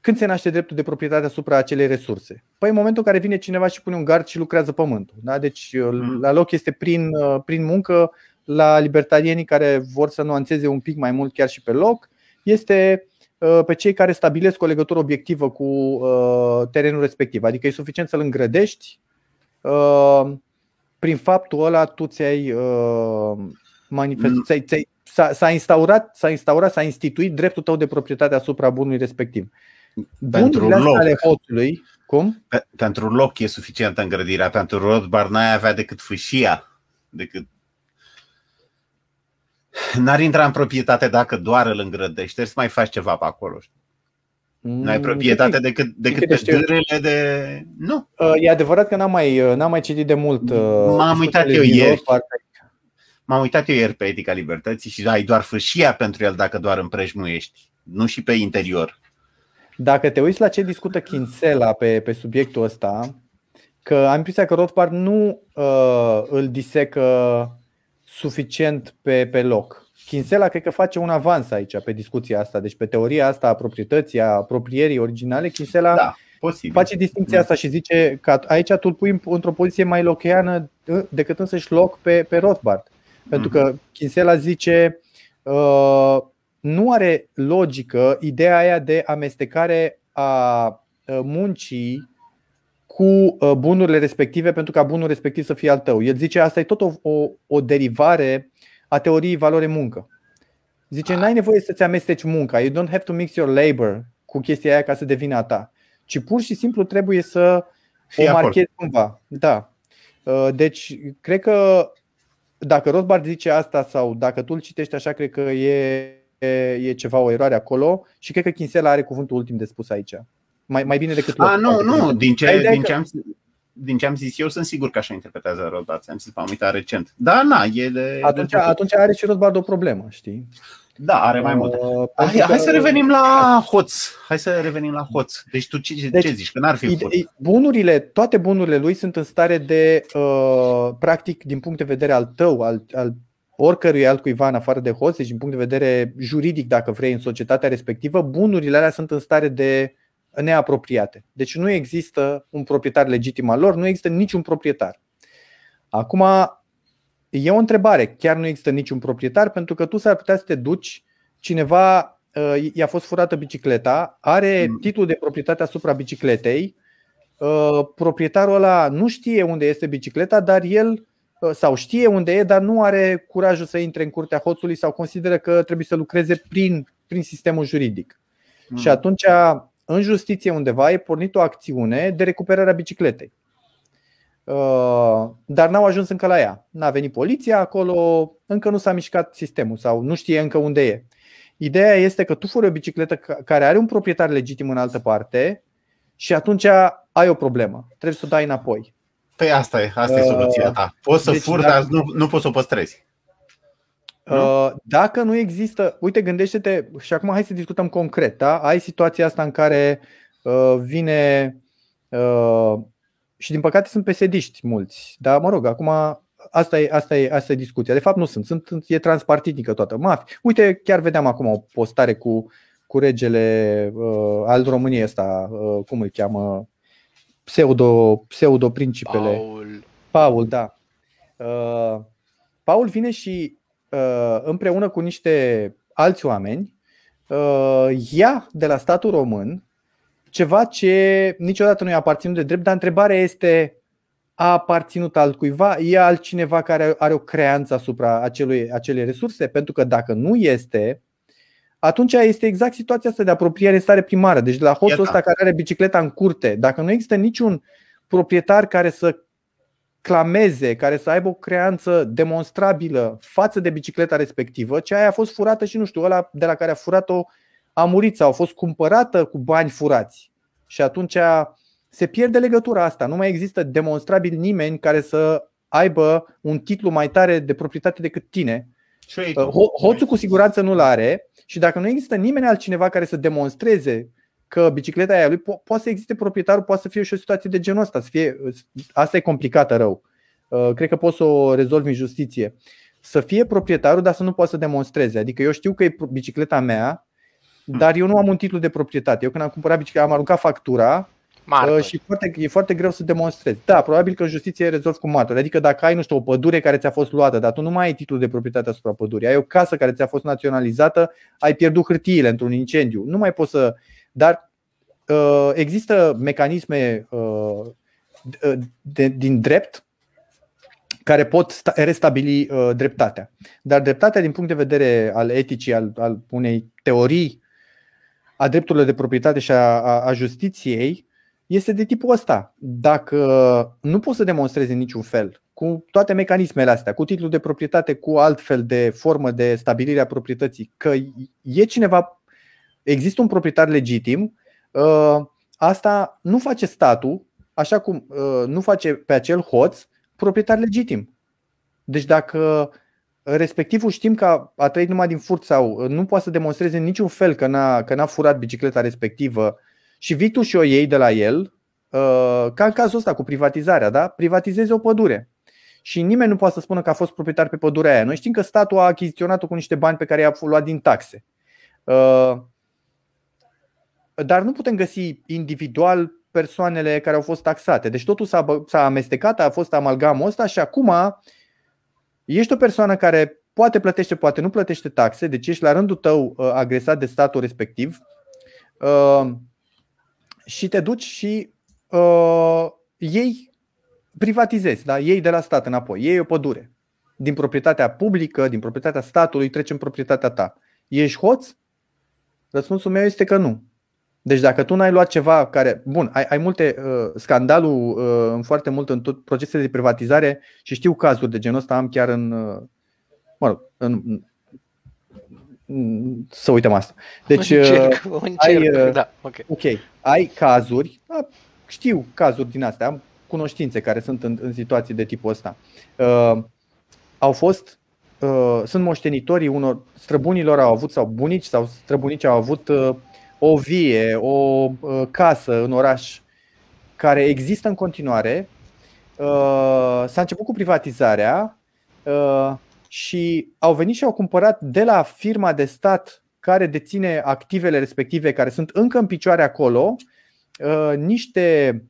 când se naște dreptul de proprietate asupra acelei resurse? Păi în momentul în care vine cineva și pune un gard și lucrează pământul. Da? Deci mm. la loc este prin, uh, prin muncă, la libertarienii care vor să nuanțeze un pic mai mult chiar și pe loc, este uh, pe cei care stabilesc o legătură obiectivă cu uh, terenul respectiv. Adică e suficient să-l îngrădești. Prin faptul ăla tu ți-ai manifestat, mm. ți-ai, ți-ai, s-a, s-a instaurat, s-a instaurat, s-a instituit dreptul tău de proprietate asupra bunului respectiv.
Pentru loc. Ale
hoțului, cum?
Pe, pentru loc e suficientă îngrădirea. Pentru Rothbard n-ai avea decât fâșia. Decât... N-ar intra în proprietate dacă doar îl îngrădești. Trebuie să mai faci ceva pe acolo. Nu ai mm, proprietate decât, decât pe dârele de... Nu.
Uh, e adevărat că n-am mai, uh, n-am mai citit de mult. Uh,
M-am uitat eu ieri. M-am uitat eu ieri pe Etica Libertății și ai doar fâșia pentru el dacă doar împrejmuiești. Nu și pe interior.
Dacă te uiți la ce discută Kinsella pe, pe subiectul ăsta, că am impresia că Rothbard nu uh, îl disecă suficient pe, pe loc. Kinsella cred că face un avans aici pe discuția asta, deci pe teoria asta a proprietății, a apropierii originale, Kinsella da.
Posibil.
face distinția asta și zice că aici tu îl pui într-o poziție mai locheană decât însăși loc pe, pe Rothbard. Pentru că Kinsella zice uh, nu are logică ideea aia de amestecare a muncii cu bunurile respective pentru ca bunul respectiv să fie al tău. El zice asta e tot o, o, o derivare a teoriei valoare muncă. Zice, n-ai nevoie să-ți amesteci munca. You don't have to mix your labor cu chestia aia ca să devină a ta. Ci pur și simplu trebuie să Fii o marchezi cumva. Da. Deci, cred că dacă Rothbard zice asta sau dacă tu îl citești așa, cred că e, e ceva, o eroare acolo și cred că Kinsella are cuvântul ultim de spus aici. Mai, mai bine decât
A, nu, nu, din ce, din, ce am, din ce am zis eu, sunt sigur că așa interpretează Rothbard. Am zis, m-am uitat recent. Da, na, e de...
Atunci, de atunci are și Rothbard o problemă, știi?
Da, are mai multe. Uh, hai, hai să revenim la hoț. Hai să revenim la hoț. Deci tu ce, deci, ce zici? Că n-ar fi hoț.
Bunurile, toate bunurile lui sunt în stare de, uh, practic, din punct de vedere al tău, al, al oricărui altcuiva în afară de hoț, deci din punct de vedere juridic, dacă vrei, în societatea respectivă, bunurile alea sunt în stare de neapropiate. Deci nu există un proprietar legitim al lor, nu există niciun proprietar. Acum, E o întrebare. Chiar nu există niciun proprietar pentru că tu s-ar putea să te duci, cineva uh, i-a fost furată bicicleta, are mm. titlul de proprietate asupra bicicletei, uh, proprietarul ăla nu știe unde este bicicleta, dar el uh, sau știe unde e, dar nu are curajul să intre în curtea hoțului sau consideră că trebuie să lucreze prin, prin sistemul juridic. Mm. Și atunci, în justiție undeva, e pornit o acțiune de recuperare a bicicletei. Uh, dar n-au ajuns încă la ea. N-a venit poliția acolo, încă nu s-a mișcat sistemul sau nu știe încă unde e. Ideea este că tu furi o bicicletă care are un proprietar legitim în altă parte și atunci ai o problemă. Trebuie să o dai înapoi.
Păi asta e, asta e uh, soluția ta. Poți să deci, furi, dar nu, nu poți să o păstrezi.
Uh, dacă nu există, uite, gândește-te, și acum hai să discutăm concret. Da? Ai situația asta în care vine și din păcate sunt pesediști mulți. Dar mă rog, acum asta e, asta e, asta e discuția. De fapt nu sunt, sunt e transpartidnică toată. Mafi. Uite, chiar vedeam acum o postare cu, cu regele uh, al României ăsta, uh, cum îl cheamă, pseudo, pseudo principele.
Paul.
Paul, da. Uh, Paul vine și uh, împreună cu niște alți oameni uh, ia de la statul român ceva ce niciodată nu i-a aparținut de drept, dar întrebarea este a aparținut altcuiva? E altcineva care are o creanță asupra acelui, acelei resurse? Pentru că dacă nu este, atunci este exact situația asta de apropiere stare primară. Deci de la hoțul ăsta care are bicicleta în curte, dacă nu există niciun proprietar care să clameze, care să aibă o creanță demonstrabilă față de bicicleta respectivă, ce aia a fost furată și nu știu, ăla de la care a furat-o a murit sau a fost cumpărată cu bani furați. Și atunci se pierde legătura asta. Nu mai există demonstrabil nimeni care să aibă un titlu mai tare de proprietate decât tine. Uh, hoțul cu siguranță nu-l are și dacă nu există nimeni altcineva care să demonstreze că bicicleta aia lui po- poate să existe proprietarul, poate să fie și o situație de genul ăsta. Să fie, asta e complicată rău. Uh, cred că poți să o rezolvi în justiție. Să fie proprietarul, dar să nu poată să demonstreze. Adică eu știu că e bicicleta mea, dar eu nu am un titlu de proprietate. Eu când am cumpărat bicicleta, am aruncat factura Martori. Uh, și foarte, e foarte greu să demonstrezi. Da, probabil că în justiție rezolvi cu martori. Adică dacă ai, nu știu, o pădure care ți-a fost luată, dar tu nu mai ai titlul de proprietate asupra pădurii, ai o casă care ți-a fost naționalizată, ai pierdut hârtiile într-un incendiu. Nu mai poți să. Dar uh, există mecanisme uh, de, din drept care pot restabili uh, dreptatea. Dar dreptatea, din punct de vedere al eticii, al, al unei teorii a drepturilor de proprietate și a, a, a justiției este de tipul ăsta. Dacă nu poți să demonstrezi în niciun fel cu toate mecanismele astea, cu titlul de proprietate, cu alt fel de formă de stabilire a proprietății, că e cineva, există un proprietar legitim, ă, asta nu face statul, așa cum ă, nu face pe acel hoț proprietar legitim. Deci dacă respectivul știm că a trăit numai din furt sau uh, nu poate să demonstreze în niciun fel că n-a, că n-a furat bicicleta respectivă și vii tu și o iei de la el, uh, ca în cazul ăsta cu privatizarea, da? privatizezi o pădure. Și nimeni nu poate să spună că a fost proprietar pe pădurea aia. Noi știm că statul a achiziționat-o cu niște bani pe care i-a luat din taxe. Uh, dar nu putem găsi individual persoanele care au fost taxate. Deci totul s-a, s-a amestecat, a fost amalgamul ăsta și acum ești o persoană care poate plătește, poate nu plătește taxe, deci ești la rândul tău uh, agresat de statul respectiv uh, și te duci și uh, ei privatizezi, da? ei de la stat înapoi, ei o pădure. Din proprietatea publică, din proprietatea statului, trece în proprietatea ta. Ești hoț? Răspunsul meu este că nu. Deci dacă tu n-ai luat ceva care, bun, ai, ai multe, uh, scandalul uh, în foarte mult în tot procesele de privatizare și știu cazuri de genul ăsta, am chiar în, uh, mă rog, în, să uităm asta. Deci, încerc, uh, încerc, ai, uh, da, okay. ok, ai cazuri, da, știu cazuri din astea, am cunoștințe care sunt în, în situații de tipul ăsta. Uh, au fost, uh, sunt moștenitorii unor străbunilor au avut sau bunici sau străbunici au avut uh, o vie, o uh, casă în oraș care există în continuare. Uh, s-a început cu privatizarea uh, și au venit și au cumpărat de la firma de stat care deține activele respective, care sunt încă în picioare acolo, niște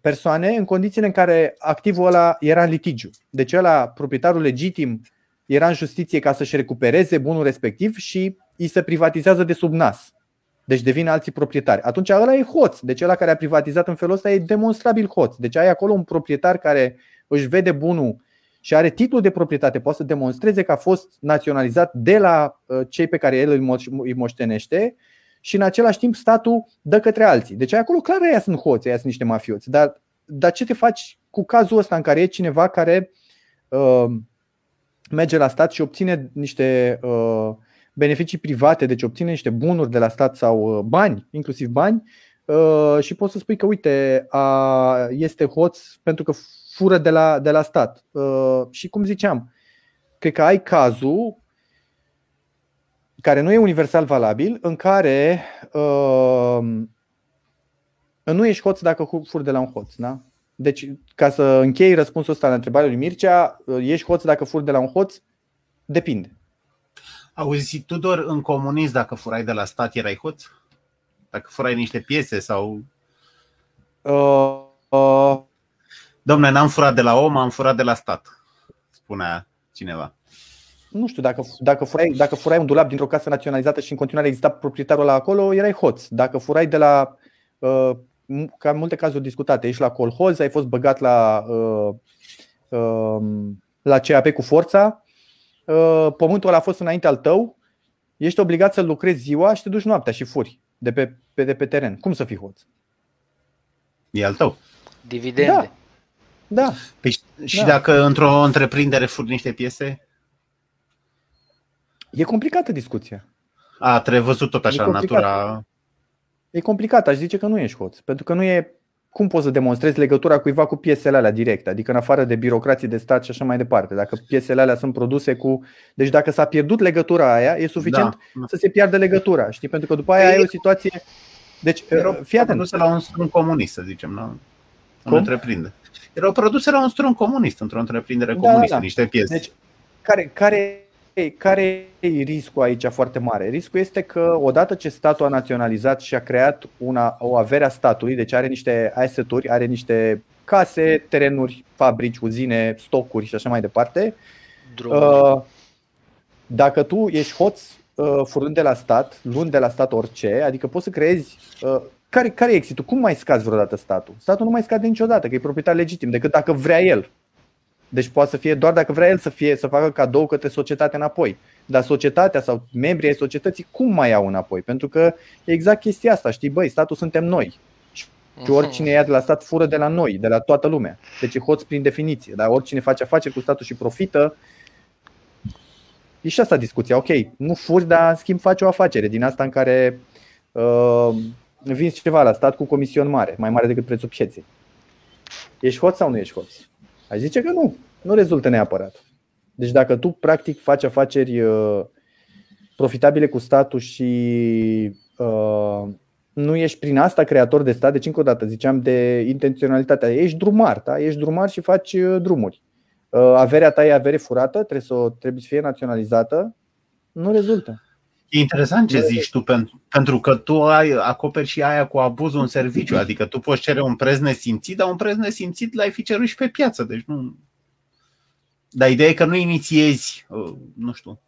persoane în condițiile în care activul ăla era în litigiu. Deci ăla, proprietarul legitim, era în justiție ca să-și recupereze bunul respectiv și îi se privatizează de sub nas. Deci devin alții proprietari. Atunci ăla e hoț. Deci ăla care a privatizat în felul ăsta e demonstrabil hoț. Deci ai acolo un proprietar care își vede bunul și are titlul de proprietate, poate să demonstreze că a fost naționalizat de la uh, cei pe care el îi moștenește și în același timp statul dă către alții. Deci acolo clar aia sunt hoți, aia sunt niște mafioți. Dar, dar ce te faci cu cazul ăsta în care e cineva care uh, merge la stat și obține niște uh, beneficii private, deci obține niște bunuri de la stat sau uh, bani, inclusiv bani, uh, și poți să spui că, uite, a, este hoț pentru că fură de la, de la stat. Uh, și cum ziceam, cred că ai cazul care nu e universal valabil, în care nu ești hoț dacă furi de la un hoț. Da? Deci, ca să închei răspunsul ăsta la întrebarea lui Mircea, ești hoț dacă furi de la un hoț? Depinde.
Auzi, Tudor, în comunism, dacă furai de la stat, erai hoț? Dacă furai niște piese sau... Uh, uh... Domne, n-am furat de la om, am furat de la stat, spunea cineva.
Nu știu, dacă, dacă, furai, dacă furai un dulap dintr-o casă naționalizată și în continuare exista proprietarul la acolo, erai hoț. Dacă furai de la, uh, ca în multe cazuri discutate, ești la colhoz, ai fost băgat la, uh, uh, la CAP cu forța, Uh, pământul ăla a fost înainte al tău, ești obligat să lucrezi ziua și te duci noaptea și furi de pe, pe, de pe teren. Cum să fii hoț?
E al tău.
Dividende.
Da. da.
Păi, și da. dacă într-o întreprindere furi niște piese?
E complicată discuția.
A, trebuie văzut tot așa natura.
E complicat, aș zice că nu ești hoț, pentru că nu e cum poți să demonstrezi legătura cuiva cu piesele alea direct, adică în afară de birocrații de stat și așa mai departe. Dacă piesele alea sunt produse cu. Deci dacă s-a pierdut legătura aia, e suficient da. să se piardă legătura, știi? Pentru că după aia ai o situație. Deci,
erau fii atent. produse la un strun comunist, să zicem, nu? Cum? întreprindere. Erau produse la un strun comunist, într-o întreprindere comunistă, da, da. niște piese. Deci,
care, care care e riscul aici foarte mare? Riscul este că odată ce statul a naționalizat și a creat una, o avere a statului, deci are niște asset-uri, are niște case, terenuri, fabrici, uzine, stocuri și așa mai departe. Uh, dacă tu ești hoț uh, furând de la stat, luând de la stat orice, adică poți să creezi uh, care, care e exitul? Cum mai scazi vreodată statul? Statul nu mai scade niciodată, că e proprietar legitim, decât dacă vrea el. Deci poate să fie doar dacă vrea el să fie să facă cadou către societate înapoi. Dar societatea sau membrii ai societății cum mai au înapoi? Pentru că e exact chestia asta, știi, băi, statul suntem noi. Și mhm. oricine ia de la stat fură de la noi, de la toată lumea. Deci e hoț prin definiție. Dar oricine face afaceri cu statul și profită, E și asta discuția. Ok, nu furi, dar în schimb faci o afacere din asta în care uh, vinzi ceva la stat cu comision mare, mai mare decât prețul pieței. Ești hoț sau nu ești hoț? Aș zice că nu, nu rezultă neapărat. Deci dacă tu practic faci afaceri uh, profitabile cu statul și uh, nu ești prin asta creator de stat, deci încă o dată ziceam de intenționalitatea, ești drumar, da? ești drumar și faci uh, drumuri. Uh, averea ta e avere furată, trebuie să, trebuie să fie naționalizată, nu rezultă.
E interesant ce zici tu, pentru că tu ai, acoperi și aia cu abuzul în serviciu, adică tu poți cere un preț nesimțit, dar un preț nesimțit l-ai fi cerut și pe piață, deci nu... Dar ideea e că nu inițiezi, uh, nu știu,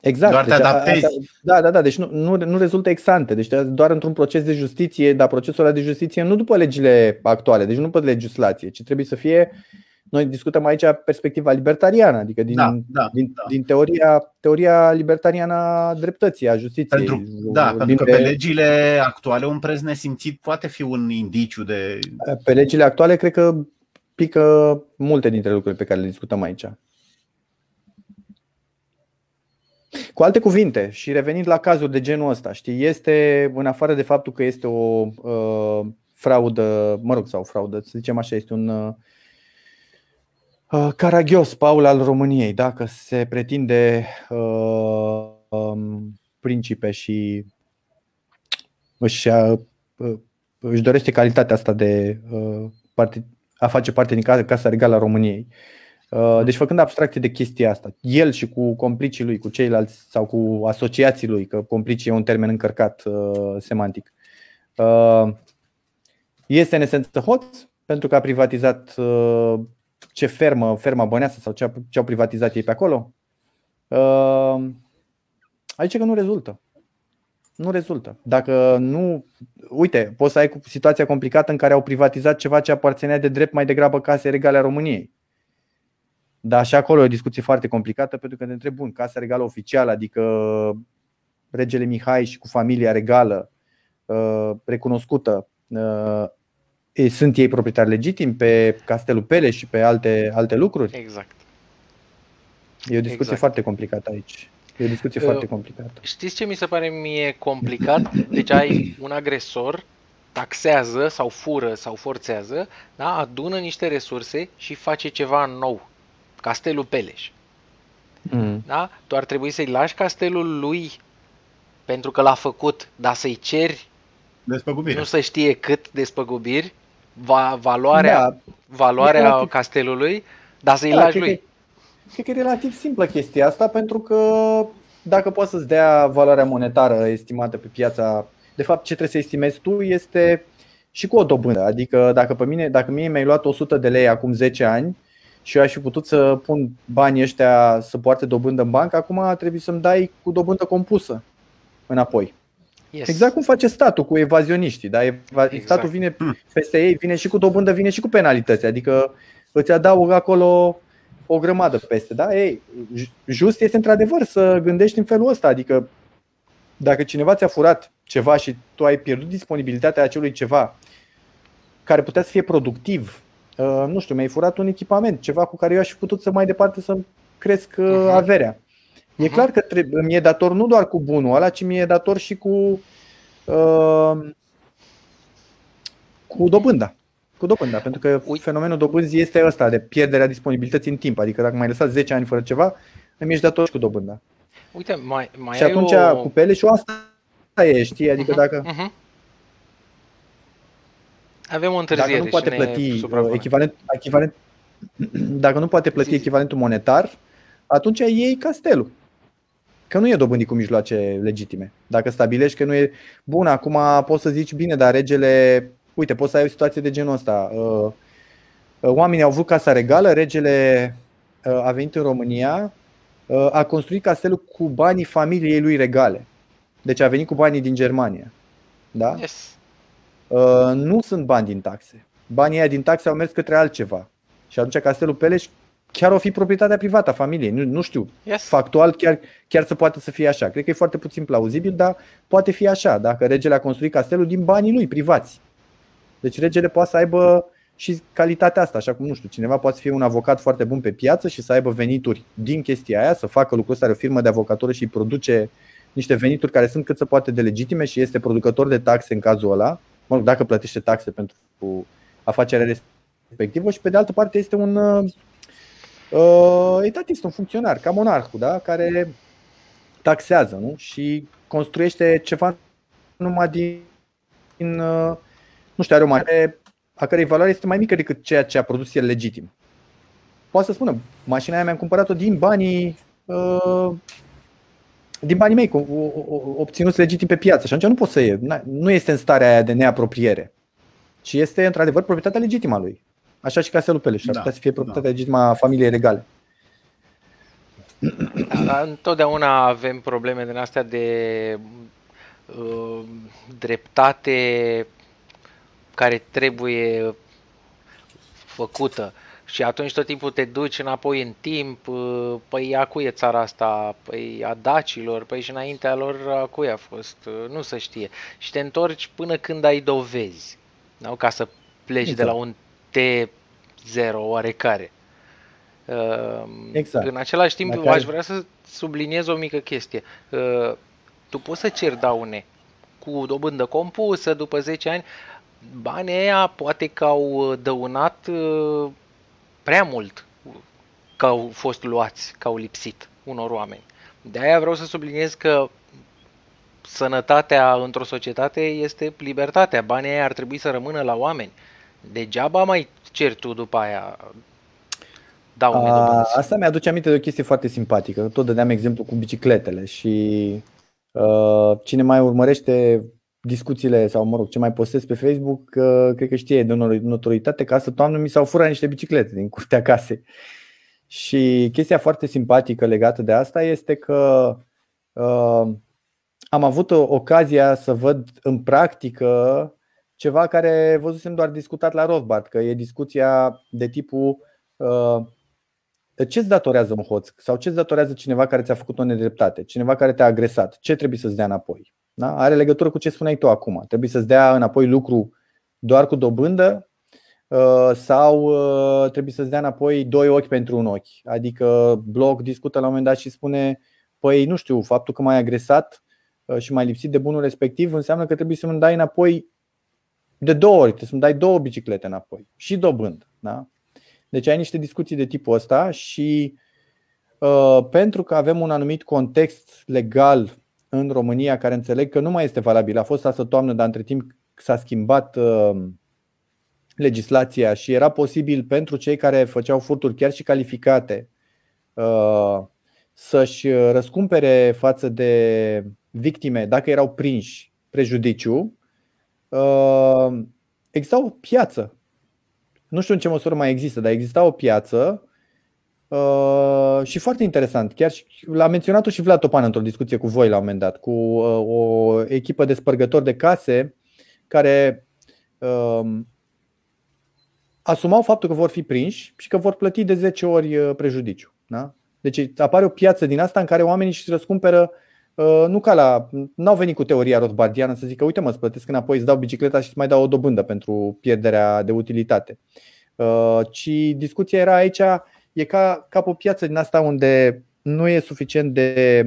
Exact.
Doar
deci
te adaptezi.
A, a, da, da, da. Deci nu, nu, nu rezultă exante. Deci doar într-un proces de justiție, dar procesul ăla de justiție nu după legile actuale, deci nu după legislație, ci trebuie să fie. Noi discutăm aici perspectiva libertariană, adică din,
da, da,
din,
da.
din teoria, teoria libertariană a dreptății, a justiției.
Pentru, da, pentru că pe legile actuale un preț nesimțit poate fi un indiciu de.
Pe legile actuale, cred că pică multe dintre lucrurile pe care le discutăm aici. Cu alte cuvinte, și revenind la cazuri de genul ăsta, știi, este, în afară de faptul că este o uh, fraudă, mă rog, sau fraudă, să zicem așa, este un uh, uh caragios, Paul al României, dacă se pretinde uh, um, principe și își, uh, își dorește calitatea asta de uh, parte, a face parte din Casa Regală a României. Uh, Uh, deci făcând abstracție de chestia asta, el și cu complicii lui, cu ceilalți sau cu asociații lui, că complicii e un termen încărcat uh, semantic, uh, este în esență hoț pentru că a privatizat uh, ce fermă, ferma băneasă sau ce, ce au privatizat ei pe acolo. Uh, aici că nu rezultă. Nu rezultă. Dacă nu. Uite, poți să ai situația complicată în care au privatizat ceva ce aparținea de drept mai degrabă case regale a României. Dar și acolo e o discuție foarte complicată pentru că te întreb, bun, Casa Regală oficială, adică regele Mihai și cu familia regală uh, recunoscută, uh, sunt ei proprietari legitimi pe Castelul Peleș și pe alte, alte lucruri?
Exact.
E o discuție exact. foarte complicată aici. E o discuție uh, foarte complicată.
Știți ce mi se pare mie complicat? Deci ai un agresor, taxează sau fură sau forțează, da? adună niște resurse și face ceva nou castelul Peleș. Mm. Da? Tu ar trebui să-i lași castelul lui pentru că l-a făcut, dar să-i ceri
despăgubiri.
nu să știe cât despăgubiri, va, valoarea, da. valoarea relativ... castelului, dar să-i da, lași lui. Că,
cred că e relativ simplă chestia asta pentru că dacă poți să-ți dea valoarea monetară estimată pe piața, de fapt ce trebuie să estimezi tu este și cu o dobândă. Adică dacă pe mine, dacă mie mi-ai luat 100 de lei acum 10 ani, și eu aș fi putut să pun banii ăștia să poarte dobândă în bancă, acum trebuie să-mi dai cu dobândă compusă înapoi. Yes. Exact cum face statul cu evazioniștii. Da? Exact. Statul vine peste ei, vine și cu dobândă, vine și cu penalități. Adică îți adaugă acolo o grămadă peste. Da? Ei, just este într-adevăr să gândești în felul ăsta. Adică dacă cineva ți-a furat ceva și tu ai pierdut disponibilitatea acelui ceva care putea să fie productiv Uh, nu știu, mi-ai furat un echipament, ceva cu care eu aș fi putut să mai departe să cresc uh-huh. averea. E uh-huh. clar că trebuie, mi-e dator nu doar cu bunul ăla, ci mi-e dator și cu uh, cu dobânda. Cu dobânda, pentru că Ui. fenomenul dobânzii este ăsta de pierderea disponibilității în timp. Adică dacă mai lăsat 10 ani fără ceva, îmi ești dator și cu dobânda.
Uite, mai, mai
și atunci
o...
cu pele și o asta e, știi? Adică uh-huh, dacă uh-huh.
Avem o întârziere
Dacă nu poate plăti echivalent, echivalent, dacă nu poate plăti echivalentul monetar, atunci iei castelul. Că nu e dobândit cu mijloace legitime. Dacă stabilești că nu e bun, acum poți să zici bine, dar regele, uite, poți să ai o situație de genul ăsta. Uh, uh, oamenii au vrut casa regală, regele uh, a venit în România, a construit castelul cu banii familiei lui regale. Deci a venit cu banii din Germania. Da?
Yes.
Uh, nu sunt bani din taxe. Banii aia din taxe au mers către altceva. Și atunci Castelul Peleș chiar o fi proprietatea privată a familiei. Nu, nu știu, yes. factual chiar, chiar să poate să fie așa. Cred că e foarte puțin plauzibil, dar poate fi așa, dacă regele a construit castelul din banii lui privați. Deci regele poate să aibă și calitatea asta, așa cum, nu știu, cineva poate să fie un avocat foarte bun pe piață și să aibă venituri din chestia aia, să facă lucrul ăsta, are o firmă de avocatură și produce niște venituri care sunt cât se poate de legitime și este producător de taxe în cazul ăla, mă rog, dacă plătește taxe pentru afacerea respectivă și pe de altă parte este un uh, etatist, un funcționar, ca monarhul, da? care taxează nu? și construiește ceva numai din, din uh, nu știu, are o mare a cărei valoare este mai mică decât ceea ce a produs el legitim. Poate să spună, mașina aia mi-am cumpărat-o din banii uh, din banii mei, obținuți legitim pe piață și atunci nu pot să iei. Nu este în starea aia de neapropiere, ci este într-adevăr proprietatea legitimă a lui. Așa și Castelul Peleș, ar da, putea să fie proprietatea da. legitimă a familiei regale.
Da, dar întotdeauna avem probleme din astea de uh, dreptate care trebuie făcută. Și atunci tot timpul te duci înapoi în timp, uh, păi a cui e țara asta, păi a dacilor, păi și înaintea lor a cui a fost, uh, nu se știe. Și te întorci până când ai dovezi, nu? ca să pleci exact. de la un T0 oarecare. Ehm, exact. În același timp, Dacă aș vrea să subliniez o mică chestie. Ehm, tu poți să ceri daune cu dobândă compusă după 10 ani. Banii aia poate că au dăunat ehm, prea mult că au fost luați, că au lipsit unor oameni. De aia vreau să subliniez că sănătatea într-o societate este libertatea. Banii aia ar trebui să rămână la oameni. Degeaba mai ceri tu după aia daune
A, Asta mi-aduce aminte de o chestie foarte simpatică. Tot dădeam exemplu cu bicicletele și uh, cine mai urmărește discuțiile sau, mă rog, ce mai postez pe Facebook, uh, cred că știe de notoritate că asta toamnă mi s-au furat niște biciclete din curtea casei. Și chestia foarte simpatică legată de asta este că uh, am avut ocazia să văd în practică ceva care văzusem doar discutat la Rothbard, că e discuția de tipul uh, ce-ți datorează un hoț sau ce-ți datorează cineva care ți-a făcut o nedreptate, cineva care te-a agresat, ce trebuie să-ți dea înapoi? Da? Are legătură cu ce spuneai tu acum. Trebuie să-ți dea înapoi lucru doar cu dobândă uh, sau uh, trebuie să-ți dea înapoi doi ochi pentru un ochi. Adică Bloc discută la un moment dat și spune Păi nu știu, faptul că m-ai agresat uh, și m-ai lipsit de bunul respectiv înseamnă că trebuie să-mi dai înapoi de două ori, trebuie să-mi dai două biciclete înapoi și dobând. Da? Deci ai niște discuții de tipul ăsta și uh, pentru că avem un anumit context legal în România care înțeleg că nu mai este valabil. A fost asta toamnă, dar între timp s-a schimbat uh, legislația și era posibil pentru cei care făceau furturi chiar și calificate uh, să-și răscumpere față de victime dacă erau prinși prejudiciu. Uh, exista o piață nu știu în ce măsură mai există, dar exista o piață uh, și foarte interesant. Chiar și, l-a menționat-o și Vlad Topan într-o discuție cu voi la un moment dat, cu uh, o echipă de spărgători de case care uh, asumau faptul că vor fi prinși și că vor plăti de 10 ori uh, prejudiciu. Da? Deci apare o piață din asta în care oamenii își răscumpără Uh, nu ca la. N-au venit cu teoria rothbardiană să zică, uite mă, îți plătesc înapoi, îți dau bicicleta și îți mai dau o dobândă pentru pierderea de utilitate. Uh, ci discuția era aici, e ca, ca pe o piață din asta unde nu e suficient de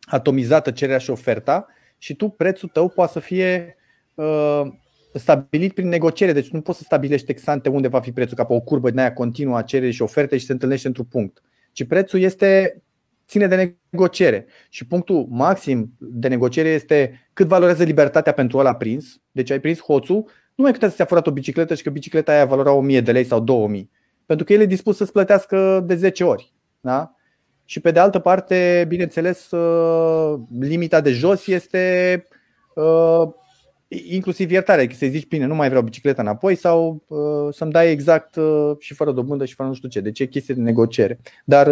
atomizată cererea și oferta și tu prețul tău poate să fie uh, stabilit prin negociere, deci nu poți să stabilești exante unde va fi prețul ca pe o curbă din aia continuă a cererii și oferte și se întâlnește într-un punct. Ci prețul este ține de negociere. Și punctul maxim de negociere este cât valorează libertatea pentru ăla prins. Deci ai prins hoțul, nu mai putea să ți-a furat o bicicletă și că bicicleta aia valora 1000 de lei sau 2000. Pentru că el e dispus să-ți plătească de 10 ori. Da? Și pe de altă parte, bineînțeles, uh, limita de jos este uh, inclusiv iertare, adică să-i zici, bine, nu mai vreau bicicleta înapoi sau uh, să-mi dai exact și fără dobândă și fără nu știu ce. Deci e chestie de negociere. Dar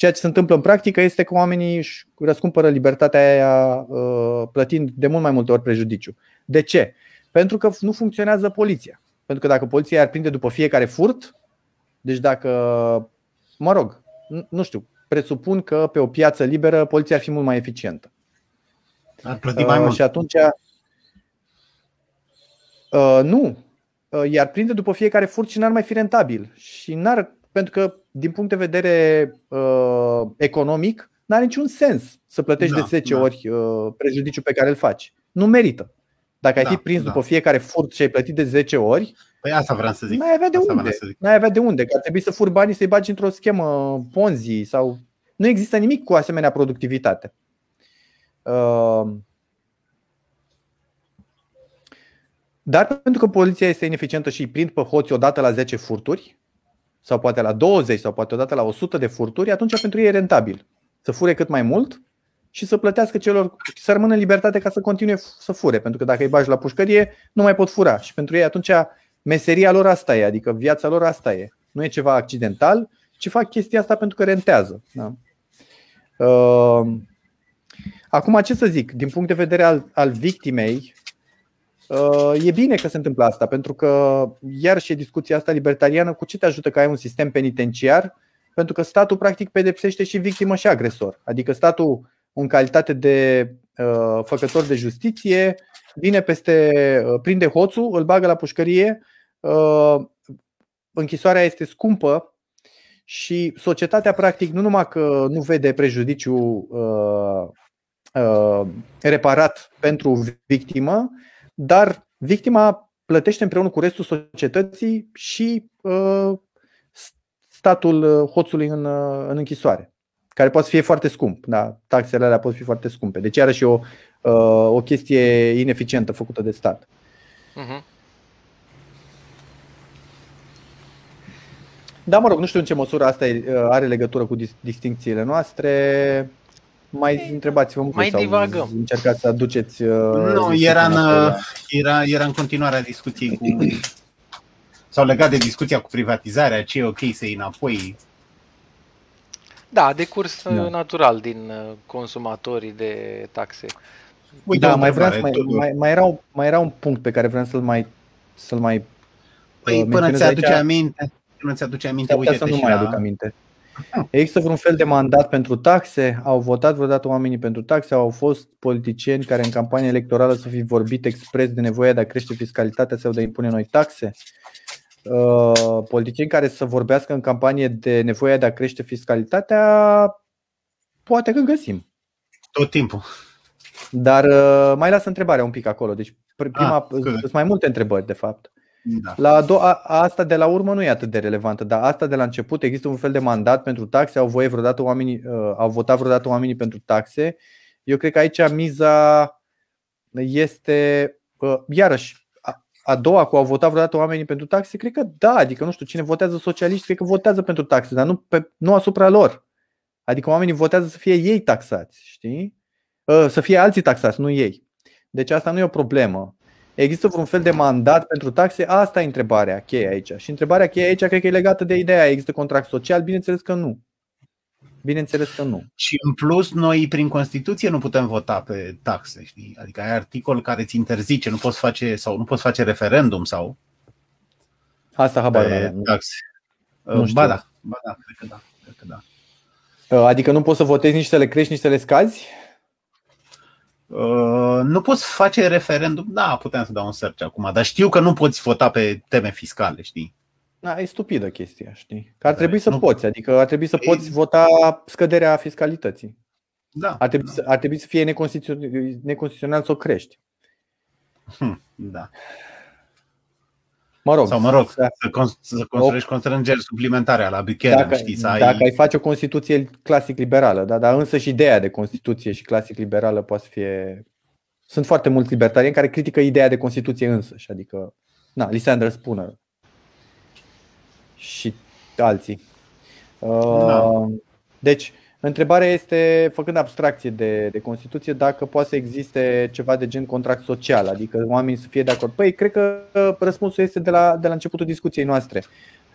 Ceea ce se întâmplă în practică este că oamenii își răscumpără libertatea aia uh, plătind de mult mai multe ori prejudiciu. De ce? Pentru că nu funcționează poliția. Pentru că dacă poliția ar prinde după fiecare furt, deci dacă, mă rog, nu știu, presupun că pe o piață liberă poliția ar fi mult mai eficientă.
Ar plăti mai uh, mult.
Și atunci uh, nu. Uh, iar prinde după fiecare furt și n-ar mai fi rentabil. Și n-ar pentru că, din punct de vedere uh, economic, nu are niciun sens să plătești da, de 10 da. ori uh, prejudiciul pe care îl faci. Nu merită. Dacă ai da, fi prins da. după fiecare furt și ai plătit de 10 ori,
Păi asta vreau să zic.
N-ai avea de asta unde. N-ai avea de unde. Că ar trebui să furi banii să-i bagi într-o schemă Ponzi sau. Nu există nimic cu asemenea productivitate. Uh... Dar pentru că poliția este ineficientă și îi prind pe hoți odată la 10 furturi, sau poate la 20 sau poate odată la 100 de furturi, atunci pentru ei e rentabil să fure cât mai mult și să plătească celor, să rămână în libertate ca să continue să fure. Pentru că dacă îi bagi la pușcărie, nu mai pot fura. Și pentru ei atunci meseria lor asta e, adică viața lor asta e. Nu e ceva accidental, ci fac chestia asta pentru că rentează. Da? Uh, acum, ce să zic, din punct de vedere al, al victimei, uh, e bine că se întâmplă asta, pentru că, iar și discuția asta libertariană, cu ce te ajută că ai un sistem penitenciar? Pentru că statul, practic, pedepsește și victimă și agresor. Adică statul, în calitate de uh, făcător de justiție, vine peste, uh, prinde hoțul, îl bagă la pușcărie, uh, închisoarea este scumpă și societatea, practic, nu numai că nu vede prejudiciu uh, uh, reparat pentru victimă, dar victima plătește împreună cu restul societății și uh, statul uh, hoțului în, uh, în închisoare, care poate fi foarte scump. Da? Taxele alea pot fi foarte scumpe. Deci, are și o, uh, o chestie ineficientă făcută de stat. Uh-huh. Da, mă rog, nu știu în ce măsură asta are legătură cu distincțiile noastre. Mai întrebați-vă
mai sau divagăm.
încercați să aduceți.
Nu, era în, era, era în continuarea discuției cu. sau legat de discuția cu privatizarea, ce e ok să iei înapoi.
Da, de curs da. natural din consumatorii de taxe.
Uite, da, mai, vreau, mai, mai, mai, era, mai era un punct pe care vreau să-l mai, să-l mai
Păi, până ți-aduce aici. aminte, nu ți-aduce aminte, uite
să nu mai aduc aminte. Există vreun fel de mandat pentru taxe? Au votat vreodată oamenii pentru taxe? Au fost politicieni care în campanie electorală să fi vorbit expres de nevoia de a crește fiscalitatea sau de a impune noi taxe? Uh, politicieni care să vorbească în campanie de nevoia de a crește fiscalitatea? Poate că găsim.
Tot timpul.
Dar uh, mai las întrebarea un pic acolo. Deci prima, ah, sunt mai multe întrebări de fapt. Da. La a doua, a, asta de la urmă nu e atât de relevantă, dar asta de la început există un fel de mandat pentru taxe, au voie vreodată oamenii, uh, au votat vreodată oamenii pentru taxe. Eu cred că aici miza este, uh, iarăși, a, a doua cu au votat vreodată oamenii pentru taxe, cred că da, adică nu știu, cine votează socialiști, cred că votează pentru taxe, dar nu, pe, nu asupra lor. Adică oamenii votează să fie ei taxați, știi? Uh, să fie alții taxați, nu ei. Deci asta nu e o problemă. Există vreun fel de mandat pentru taxe? Asta e întrebarea cheie aici. Și întrebarea cheie aici cred că e legată de ideea. Există contract social? Bineînțeles că nu. Bineînțeles că nu.
Și în plus, noi prin Constituție nu putem vota pe taxe, știi? Adică ai articol care ți interzice, nu poți face sau nu poți face referendum sau
Asta habar pe
taxe. Nu știu. Ba da, ba da, cred că da, cred că
da. Adică nu poți să votezi nici să le crești, nici să le scazi?
Uh, nu poți face referendum? Da, puteam să dau un search acum, dar știu că nu poți vota pe teme fiscale, știi?
Da, e stupidă chestia, știi? Că ar trebui să nu... poți, adică ar trebui să e... poți vota scăderea fiscalității.
Da.
Ar trebui, da. Să, ar trebui să fie neconstituțional, neconstituțional să o crești.
Hm, da.
Mă rog,
Sau mă rog, da. să, con- să construiești o... constrângeri suplimentare la Buchanan,
dacă,
știi, să
ai... Dacă ai face o Constituție clasic liberală, da, dar însă și ideea de Constituție și clasic liberală poate fi... Sunt foarte mulți libertarieni care critică ideea de Constituție însă, adică, na, Lysander Spooner și alții. Da. Uh, deci, Întrebarea este, făcând abstracție de, de Constituție, dacă poate să existe ceva de gen contract social, adică oamenii să fie de acord. Păi, cred că răspunsul este de la, de la începutul discuției noastre.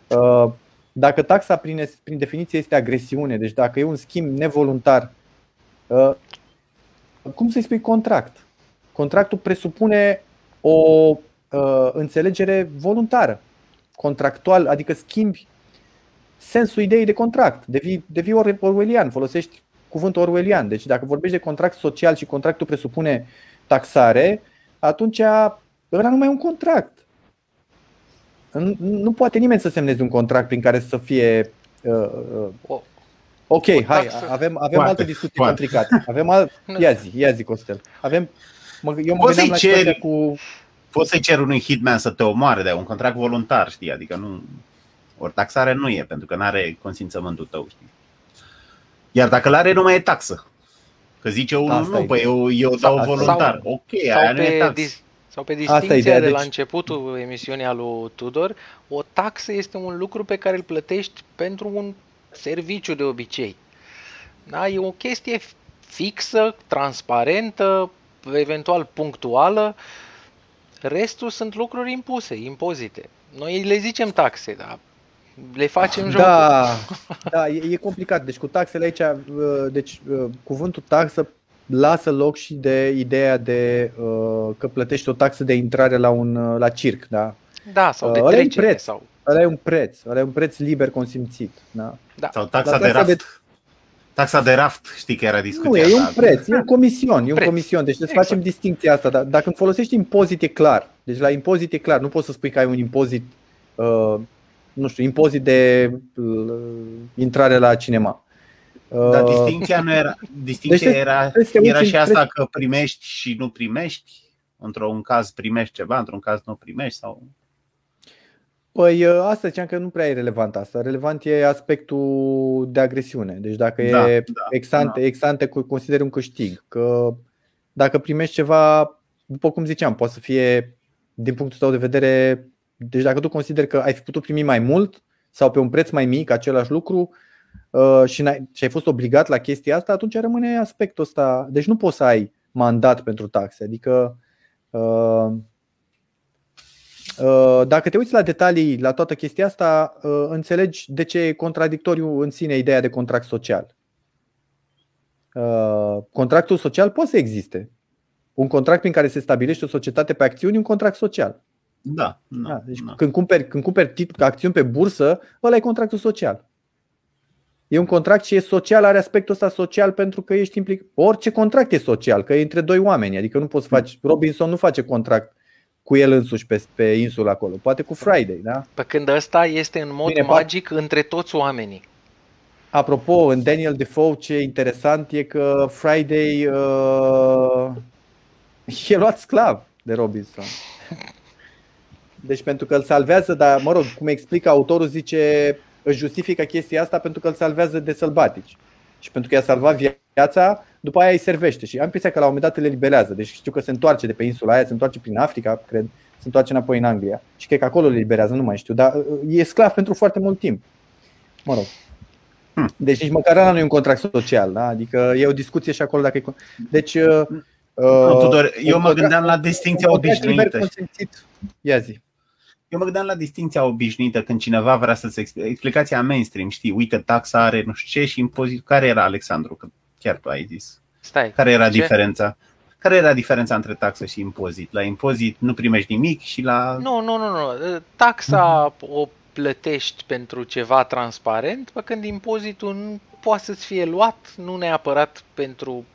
Uh, dacă taxa prin, prin definiție este agresiune, deci dacă e un schimb nevoluntar, uh, cum să-i spui contract? Contractul presupune o uh, înțelegere voluntară, contractual, adică schimbi sensul ideii de contract. Devii, devii orwellian, folosești cuvântul orwellian. Deci dacă vorbești de contract social și contractul presupune taxare, atunci ăla nu mai e un contract. Nu poate nimeni să semneze un contract prin care să fie uh, uh, Ok, hai, avem, avem poate, alte discuții poate. complicate. Avem al... Ia zi, ia zi, Costel. Avem... Eu mă gândeam la ceri, cu...
Poți să-i cer unui hitman să te omoare de un contract voluntar, știi? Adică nu... Ori taxare nu e, pentru că nu are consimțământul tău, știi? Iar dacă l-are, nu mai e taxă. Că zice unul, Asta nu, păi eu, eu dau voluntar. Sau, ok, sau aia nu e taxă. Dis-
sau pe distinția ideea, de deci... la începutul emisiunii al lui Tudor, o taxă este un lucru pe care îl plătești pentru un serviciu de obicei. Da? E o chestie fixă, transparentă, eventual punctuală. Restul sunt lucruri impuse, impozite. Noi le zicem taxe, dar le facem joc.
Da, da e, e complicat. Deci cu taxele aici, uh, deci uh, cuvântul taxă lasă loc și de ideea de uh, că plătești o taxă de intrare la un la circ, da?
Da, sau de trecere.
preț.
Sau...
Ăla e un preț, ăla e un preț liber consimțit. Da?
Da. Sau taxa, taxa de raft. De... Taxa de raft, știi că era discuția
Nu, e un preț, e un comision, e un preț. comision, deci trebuie exact. să facem distinția asta. Dar dacă îmi folosești impozit e clar. Deci la impozit e clar, nu poți să spui că ai un impozit uh, nu știu, impozit de uh, intrare la cinema.
Dar uh, distinția nu era, distinția deci, era, era și asta că primești și nu primești? Într-un caz primești ceva, într-un caz nu primești? sau?
Păi uh, asta ziceam că nu prea e relevant asta. Relevant e aspectul de agresiune. Deci dacă da, e da, exante, da. exante consideri un câștig. Că dacă primești ceva, după cum ziceam, poate să fie din punctul tău de vedere deci dacă tu consideri că ai fi putut primi mai mult sau pe un preț mai mic același lucru uh, și, ai și ai fost obligat la chestia asta, atunci rămâne aspectul ăsta. Deci nu poți să ai mandat pentru taxe. Adică uh, uh, dacă te uiți la detalii la toată chestia asta, înțelegi de ce e contradictoriu în sine ideea de contract social. Contractul social poate să existe. Un contract prin care se stabilește o societate pe acțiuni, un contract social.
Da. da,
da deci da. Când, cumperi, când cumperi tit- acțiuni pe bursă, ăla e contractul social. E un contract și e social, are aspectul ăsta social pentru că ești implicat. Orice contract e social, că e între doi oameni. Adică nu poți face. Robinson nu face contract cu el însuși pe, pe insulă acolo. Poate cu Friday, da?
Pe când ăsta este în mod Bine, magic pa... între toți oamenii.
Apropo, în Daniel Defoe ce e interesant e că Friday uh, e luat sclav de Robinson. Deci pentru că îl salvează, dar mă rog, cum explică autorul, zice, își justifică chestia asta pentru că îl salvează de sălbatici. Și pentru că i-a salvat viața, după aia îi servește. Și am impresia că la un moment dat le liberează. Deci știu că se întoarce de pe insula aia, se întoarce prin Africa, cred, se întoarce înapoi în Anglia. Și cred că acolo le liberează, nu mai știu. Dar e sclav pentru foarte mult timp. Mă rog. Hmm. Deci nici măcar ăla nu e un contract social, da? Adică e o discuție și acolo dacă e... Deci... Uh,
uh, Tudor, eu mă gândeam la distinția obișnuită.
Ia zi.
Eu mă gândeam la distinția obișnuită când cineva vrea să-ți explice. Explicația mainstream, știi, uite, taxa are nu știu ce și impozit. Care era, Alexandru? Că chiar tu ai zis.
Stai.
Care era ce? diferența? Care era diferența între taxă și impozit? La impozit nu primești nimic și la...
Nu, nu, nu. nu. Taxa uh-huh. o plătești pentru ceva transparent, pe când impozitul nu poate să-ți fie luat, nu neapărat pentru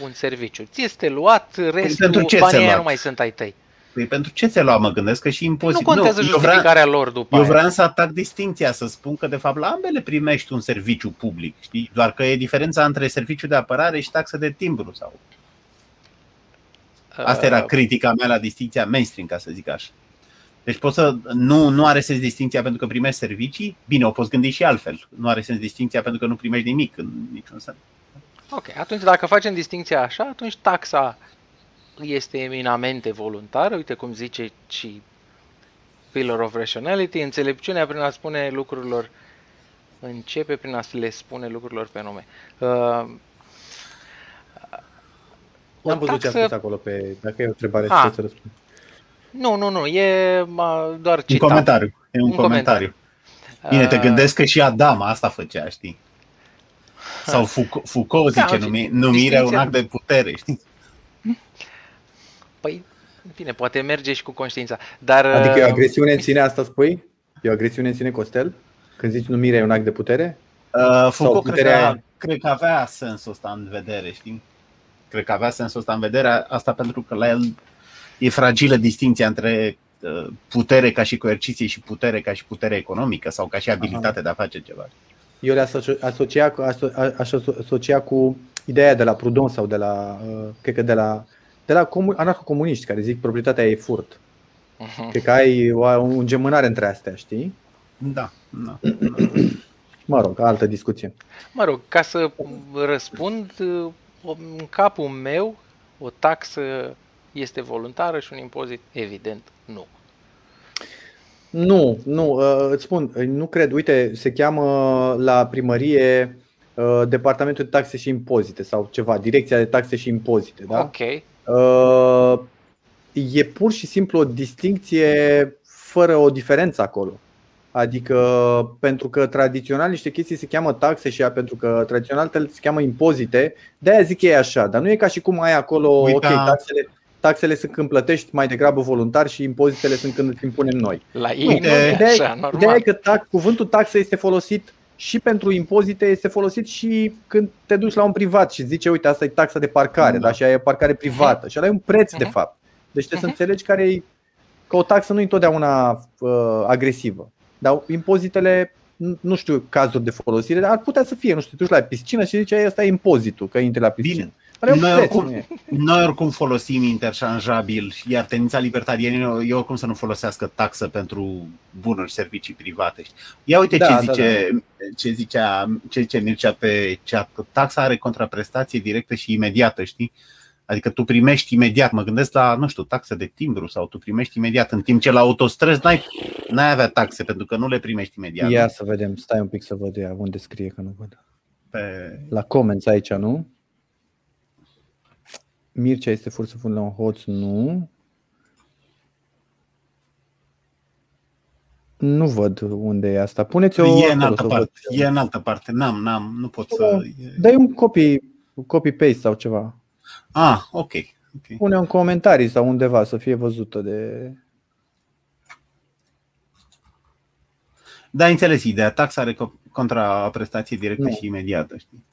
un serviciu. Ți este luat, păi restul păi banii nu mai sunt ai tăi.
Păi pentru ce ți-a luat, mă gândesc că și impozit.
Nu contează nu, justificarea vreau, lor după
Eu vreau să atac distinția, să spun că de fapt la ambele primești un serviciu public, știi? Doar că e diferența între serviciu de apărare și taxă de timbru sau... Asta era uh. critica mea la distinția mainstream, ca să zic așa. Deci poți să nu, nu are sens distinția pentru că primești servicii, bine, o poți gândi și altfel. Nu are sens distinția pentru că nu primești nimic în niciun sens.
Ok, atunci dacă facem distinția așa, atunci taxa este eminamente voluntară, uite cum zice și Pillar of Rationality, înțelepciunea prin a spune lucrurilor începe prin a le spune lucrurilor pe nume. Uh,
N-am văzut taxă... ce a spus acolo pe, dacă e o întrebare, ah. ce să răspund.
Nu, nu, nu, e doar citat.
Un comentariu, e un, un comentariu. comentariu. Bine, te uh, gândesc că și Adam asta făcea, știi? Sau Foucault, Foucault zice, da, numi, numirea un act de putere, știi?
Păi, bine, poate merge și cu conștiința. Dar,
adică e o uh, agresiune în sine, asta spui? E o agresiune în sine, Costel? Când zici numirea e un act de putere?
Uh, Foucault cred că, cred că avea sensul ăsta în vedere, știi? Cred că avea sensul ăsta în vedere, asta pentru că la el e fragilă distinția între uh, putere ca și coerciție și putere ca și putere economică sau ca și abilitate Aha. de a face ceva.
Eu le asocia, aș asocia cu ideea de la Proudhon sau de la, uh, cred că de la de la anarhocomuniști care zic proprietatea e furt. Uh-huh. Cred că ai o, o îngemânare între astea, știi?
Da, da.
mă rog, altă discuție.
Mă rog, ca să răspund, în capul meu, o taxă este voluntară și un impozit, evident, nu.
Nu, nu, uh, îți spun, nu cred. Uite, se cheamă la primărie uh, Departamentul de Taxe și Impozite sau ceva, Direcția de Taxe și Impozite. Da?
Ok.
Uh, e pur și simplu o distincție fără o diferență acolo. Adică pentru că tradițional niște chestii se cheamă taxe și ea, pentru că tradițional se cheamă impozite, de aia zic ei așa, dar nu e ca și cum ai acolo, Uita. ok, taxele, taxele sunt când plătești mai degrabă voluntar și impozitele sunt când îți impunem noi.
La ei nu, nu e așa, normal.
Ideea e că tax, cuvântul taxă este folosit și pentru impozite, este folosit și când te duci la un privat și zice, uite, asta e taxa de parcare, da. da? și aia e parcare privată și ăla e un preț uh-huh. de mhm. fapt. Deci trebuie uh-huh. să mhm. înțelegi care e că o taxă nu e întotdeauna uh, agresivă. Dar impozitele, nu știu cazuri de folosire, dar ar putea să fie, nu știu, tu la piscină și zice, asta e impozitul, că intri la piscină. Bine.
Noi oricum, noi oricum folosim interșanjabil, iar tendința libertariană e oricum să nu folosească taxă pentru bunuri și servicii private. Ia uite da, ce, zice, da, da. ce zicea ce zice Mircea pe chat, că taxa are contraprestație directă și imediată, știi? Adică tu primești imediat, mă gândesc la, nu știu, taxe de timbru sau tu primești imediat, în timp ce la autostrăzi n-ai, n-ai avea taxe pentru că nu le primești imediat.
Ia să vedem, stai un pic să văd ea unde scrie că nu văd. Pe... La comments aici, nu? Mircea este forță fund la un hoț, nu. Nu văd unde e asta. Puneți-o
E în altă parte. E în altă parte. N-am, n-am, nu pot să...
Dai un copy, copy-paste sau ceva.
Ah, ok. okay.
Pune un comentarii sau undeva să fie văzută de...
Da, înțeles ideea. Taxa are contra prestație directă nu. și imediată. Știi?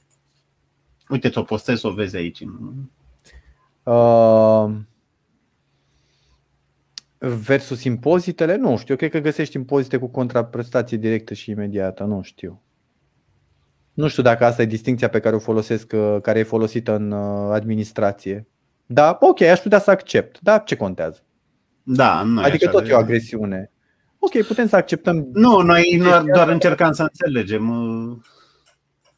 Uite, ți-o postez, o vezi aici. Uh,
versus impozitele? Nu știu. Eu cred că găsești impozite cu contraprestație directă și imediată. Nu știu. Nu știu dacă asta e distinția pe care o folosesc, uh, care e folosită în uh, administrație. Da, ok, aș putea să accept. Da, ce contează?
Da,
nu Adică tot de... e o agresiune. Ok, putem să acceptăm.
Nu, noi doar, doar încercam să înțelegem.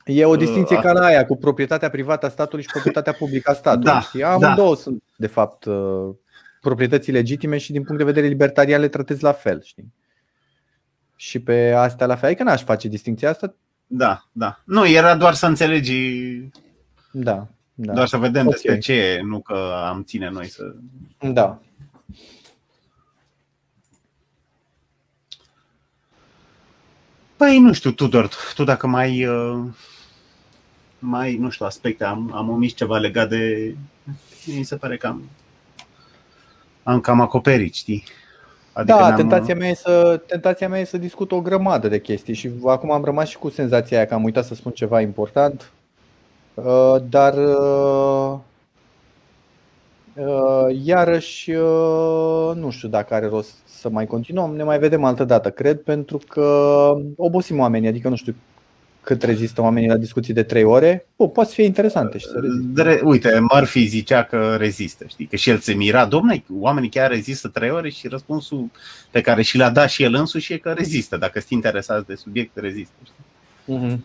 Uh,
e o distinție ca la aia cu proprietatea privată a statului și proprietatea publică a statului. Da, știi? Amândouă da. sunt, de fapt, proprietăți legitime și din punct de vedere libertarian le tratezi la fel. Știi? Și pe astea la fel. Adică n-aș face distinția asta,
da, da. Nu, era doar să înțelegi.
Da. da.
Doar să vedem okay. despre ce e, nu că am ține noi să.
Da.
Păi nu știu, Tudor, tu dacă mai, uh, mai nu știu, aspecte, am, am omis ceva legat de, mi se pare că am, am cam acoperit, știi?
Adică da, tentația mea, e să, tentația mea e să discut o grămadă de chestii și acum am rămas și cu senzația aia că am uitat să spun ceva important, uh, dar uh, uh, iarăși nu știu dacă are rost să mai continuăm, ne mai vedem altă dată, cred, pentru că obosim oamenii, adică nu știu cât rezistă oamenii la discuții de 3 ore, o, poate fi interesante și să reziste.
Uite, Murphy zicea că rezistă, știi, că și el se mira, domnule, oamenii chiar rezistă 3 ore și răspunsul pe care și l-a dat și el însuși e că rezistă, dacă sunt interesați de subiect, rezistă. Știi? Uh-huh.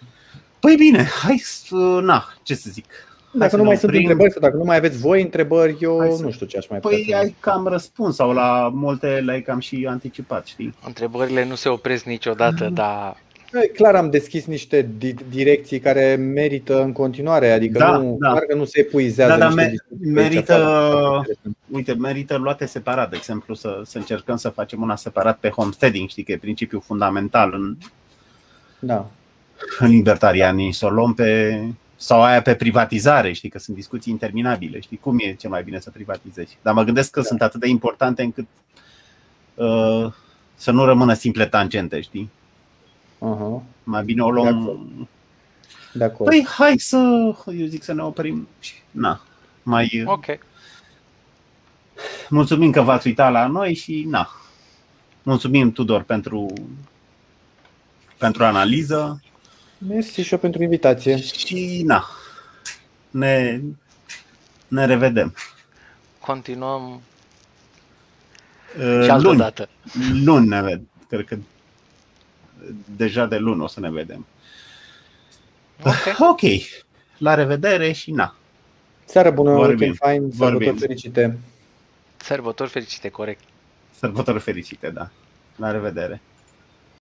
Păi bine, hai să, na, ce să zic.
Dacă nu mai sunt întrebări sau dacă nu mai aveți voi întrebări, eu hai nu știu ce aș mai
Păi putea ai cam răspuns sau la multe le-ai cam și anticipat, știi?
Întrebările nu se opresc niciodată, mm. dar
Clar am deschis niște direcții care merită în continuare, adică da, nu, da. clar că nu se epuizează.
Da, da, merită, uite, merită luate separat, de exemplu, să, să încercăm să facem una separat pe homesteading, știi că e principiul fundamental în,
da.
în libertarianii, să o luăm pe, sau aia pe privatizare, știi că sunt discuții interminabile, știi cum e ce mai bine să privatizezi. Dar mă gândesc că da. sunt atât de importante încât uh, să nu rămână simple tangente, știi? Uh-huh. Mai bine o luăm...
De acord.
Păi hai să, eu zic să ne oprim și na, mai...
Ok.
Mulțumim că v-ați uitat la noi și na. Mulțumim Tudor pentru pentru analiză.
Mersi și eu pentru invitație.
Și na. Ne ne revedem.
Continuăm uh, și altă
luni,
dată.
Luni ne ved. Cred că deja de luni o să ne vedem. Okay. ok. La revedere și na.
Seară bună, Vorbim. weekend fain, sărbători fericite.
Sărbători fericite, corect.
Sărbători fericite, da. La revedere.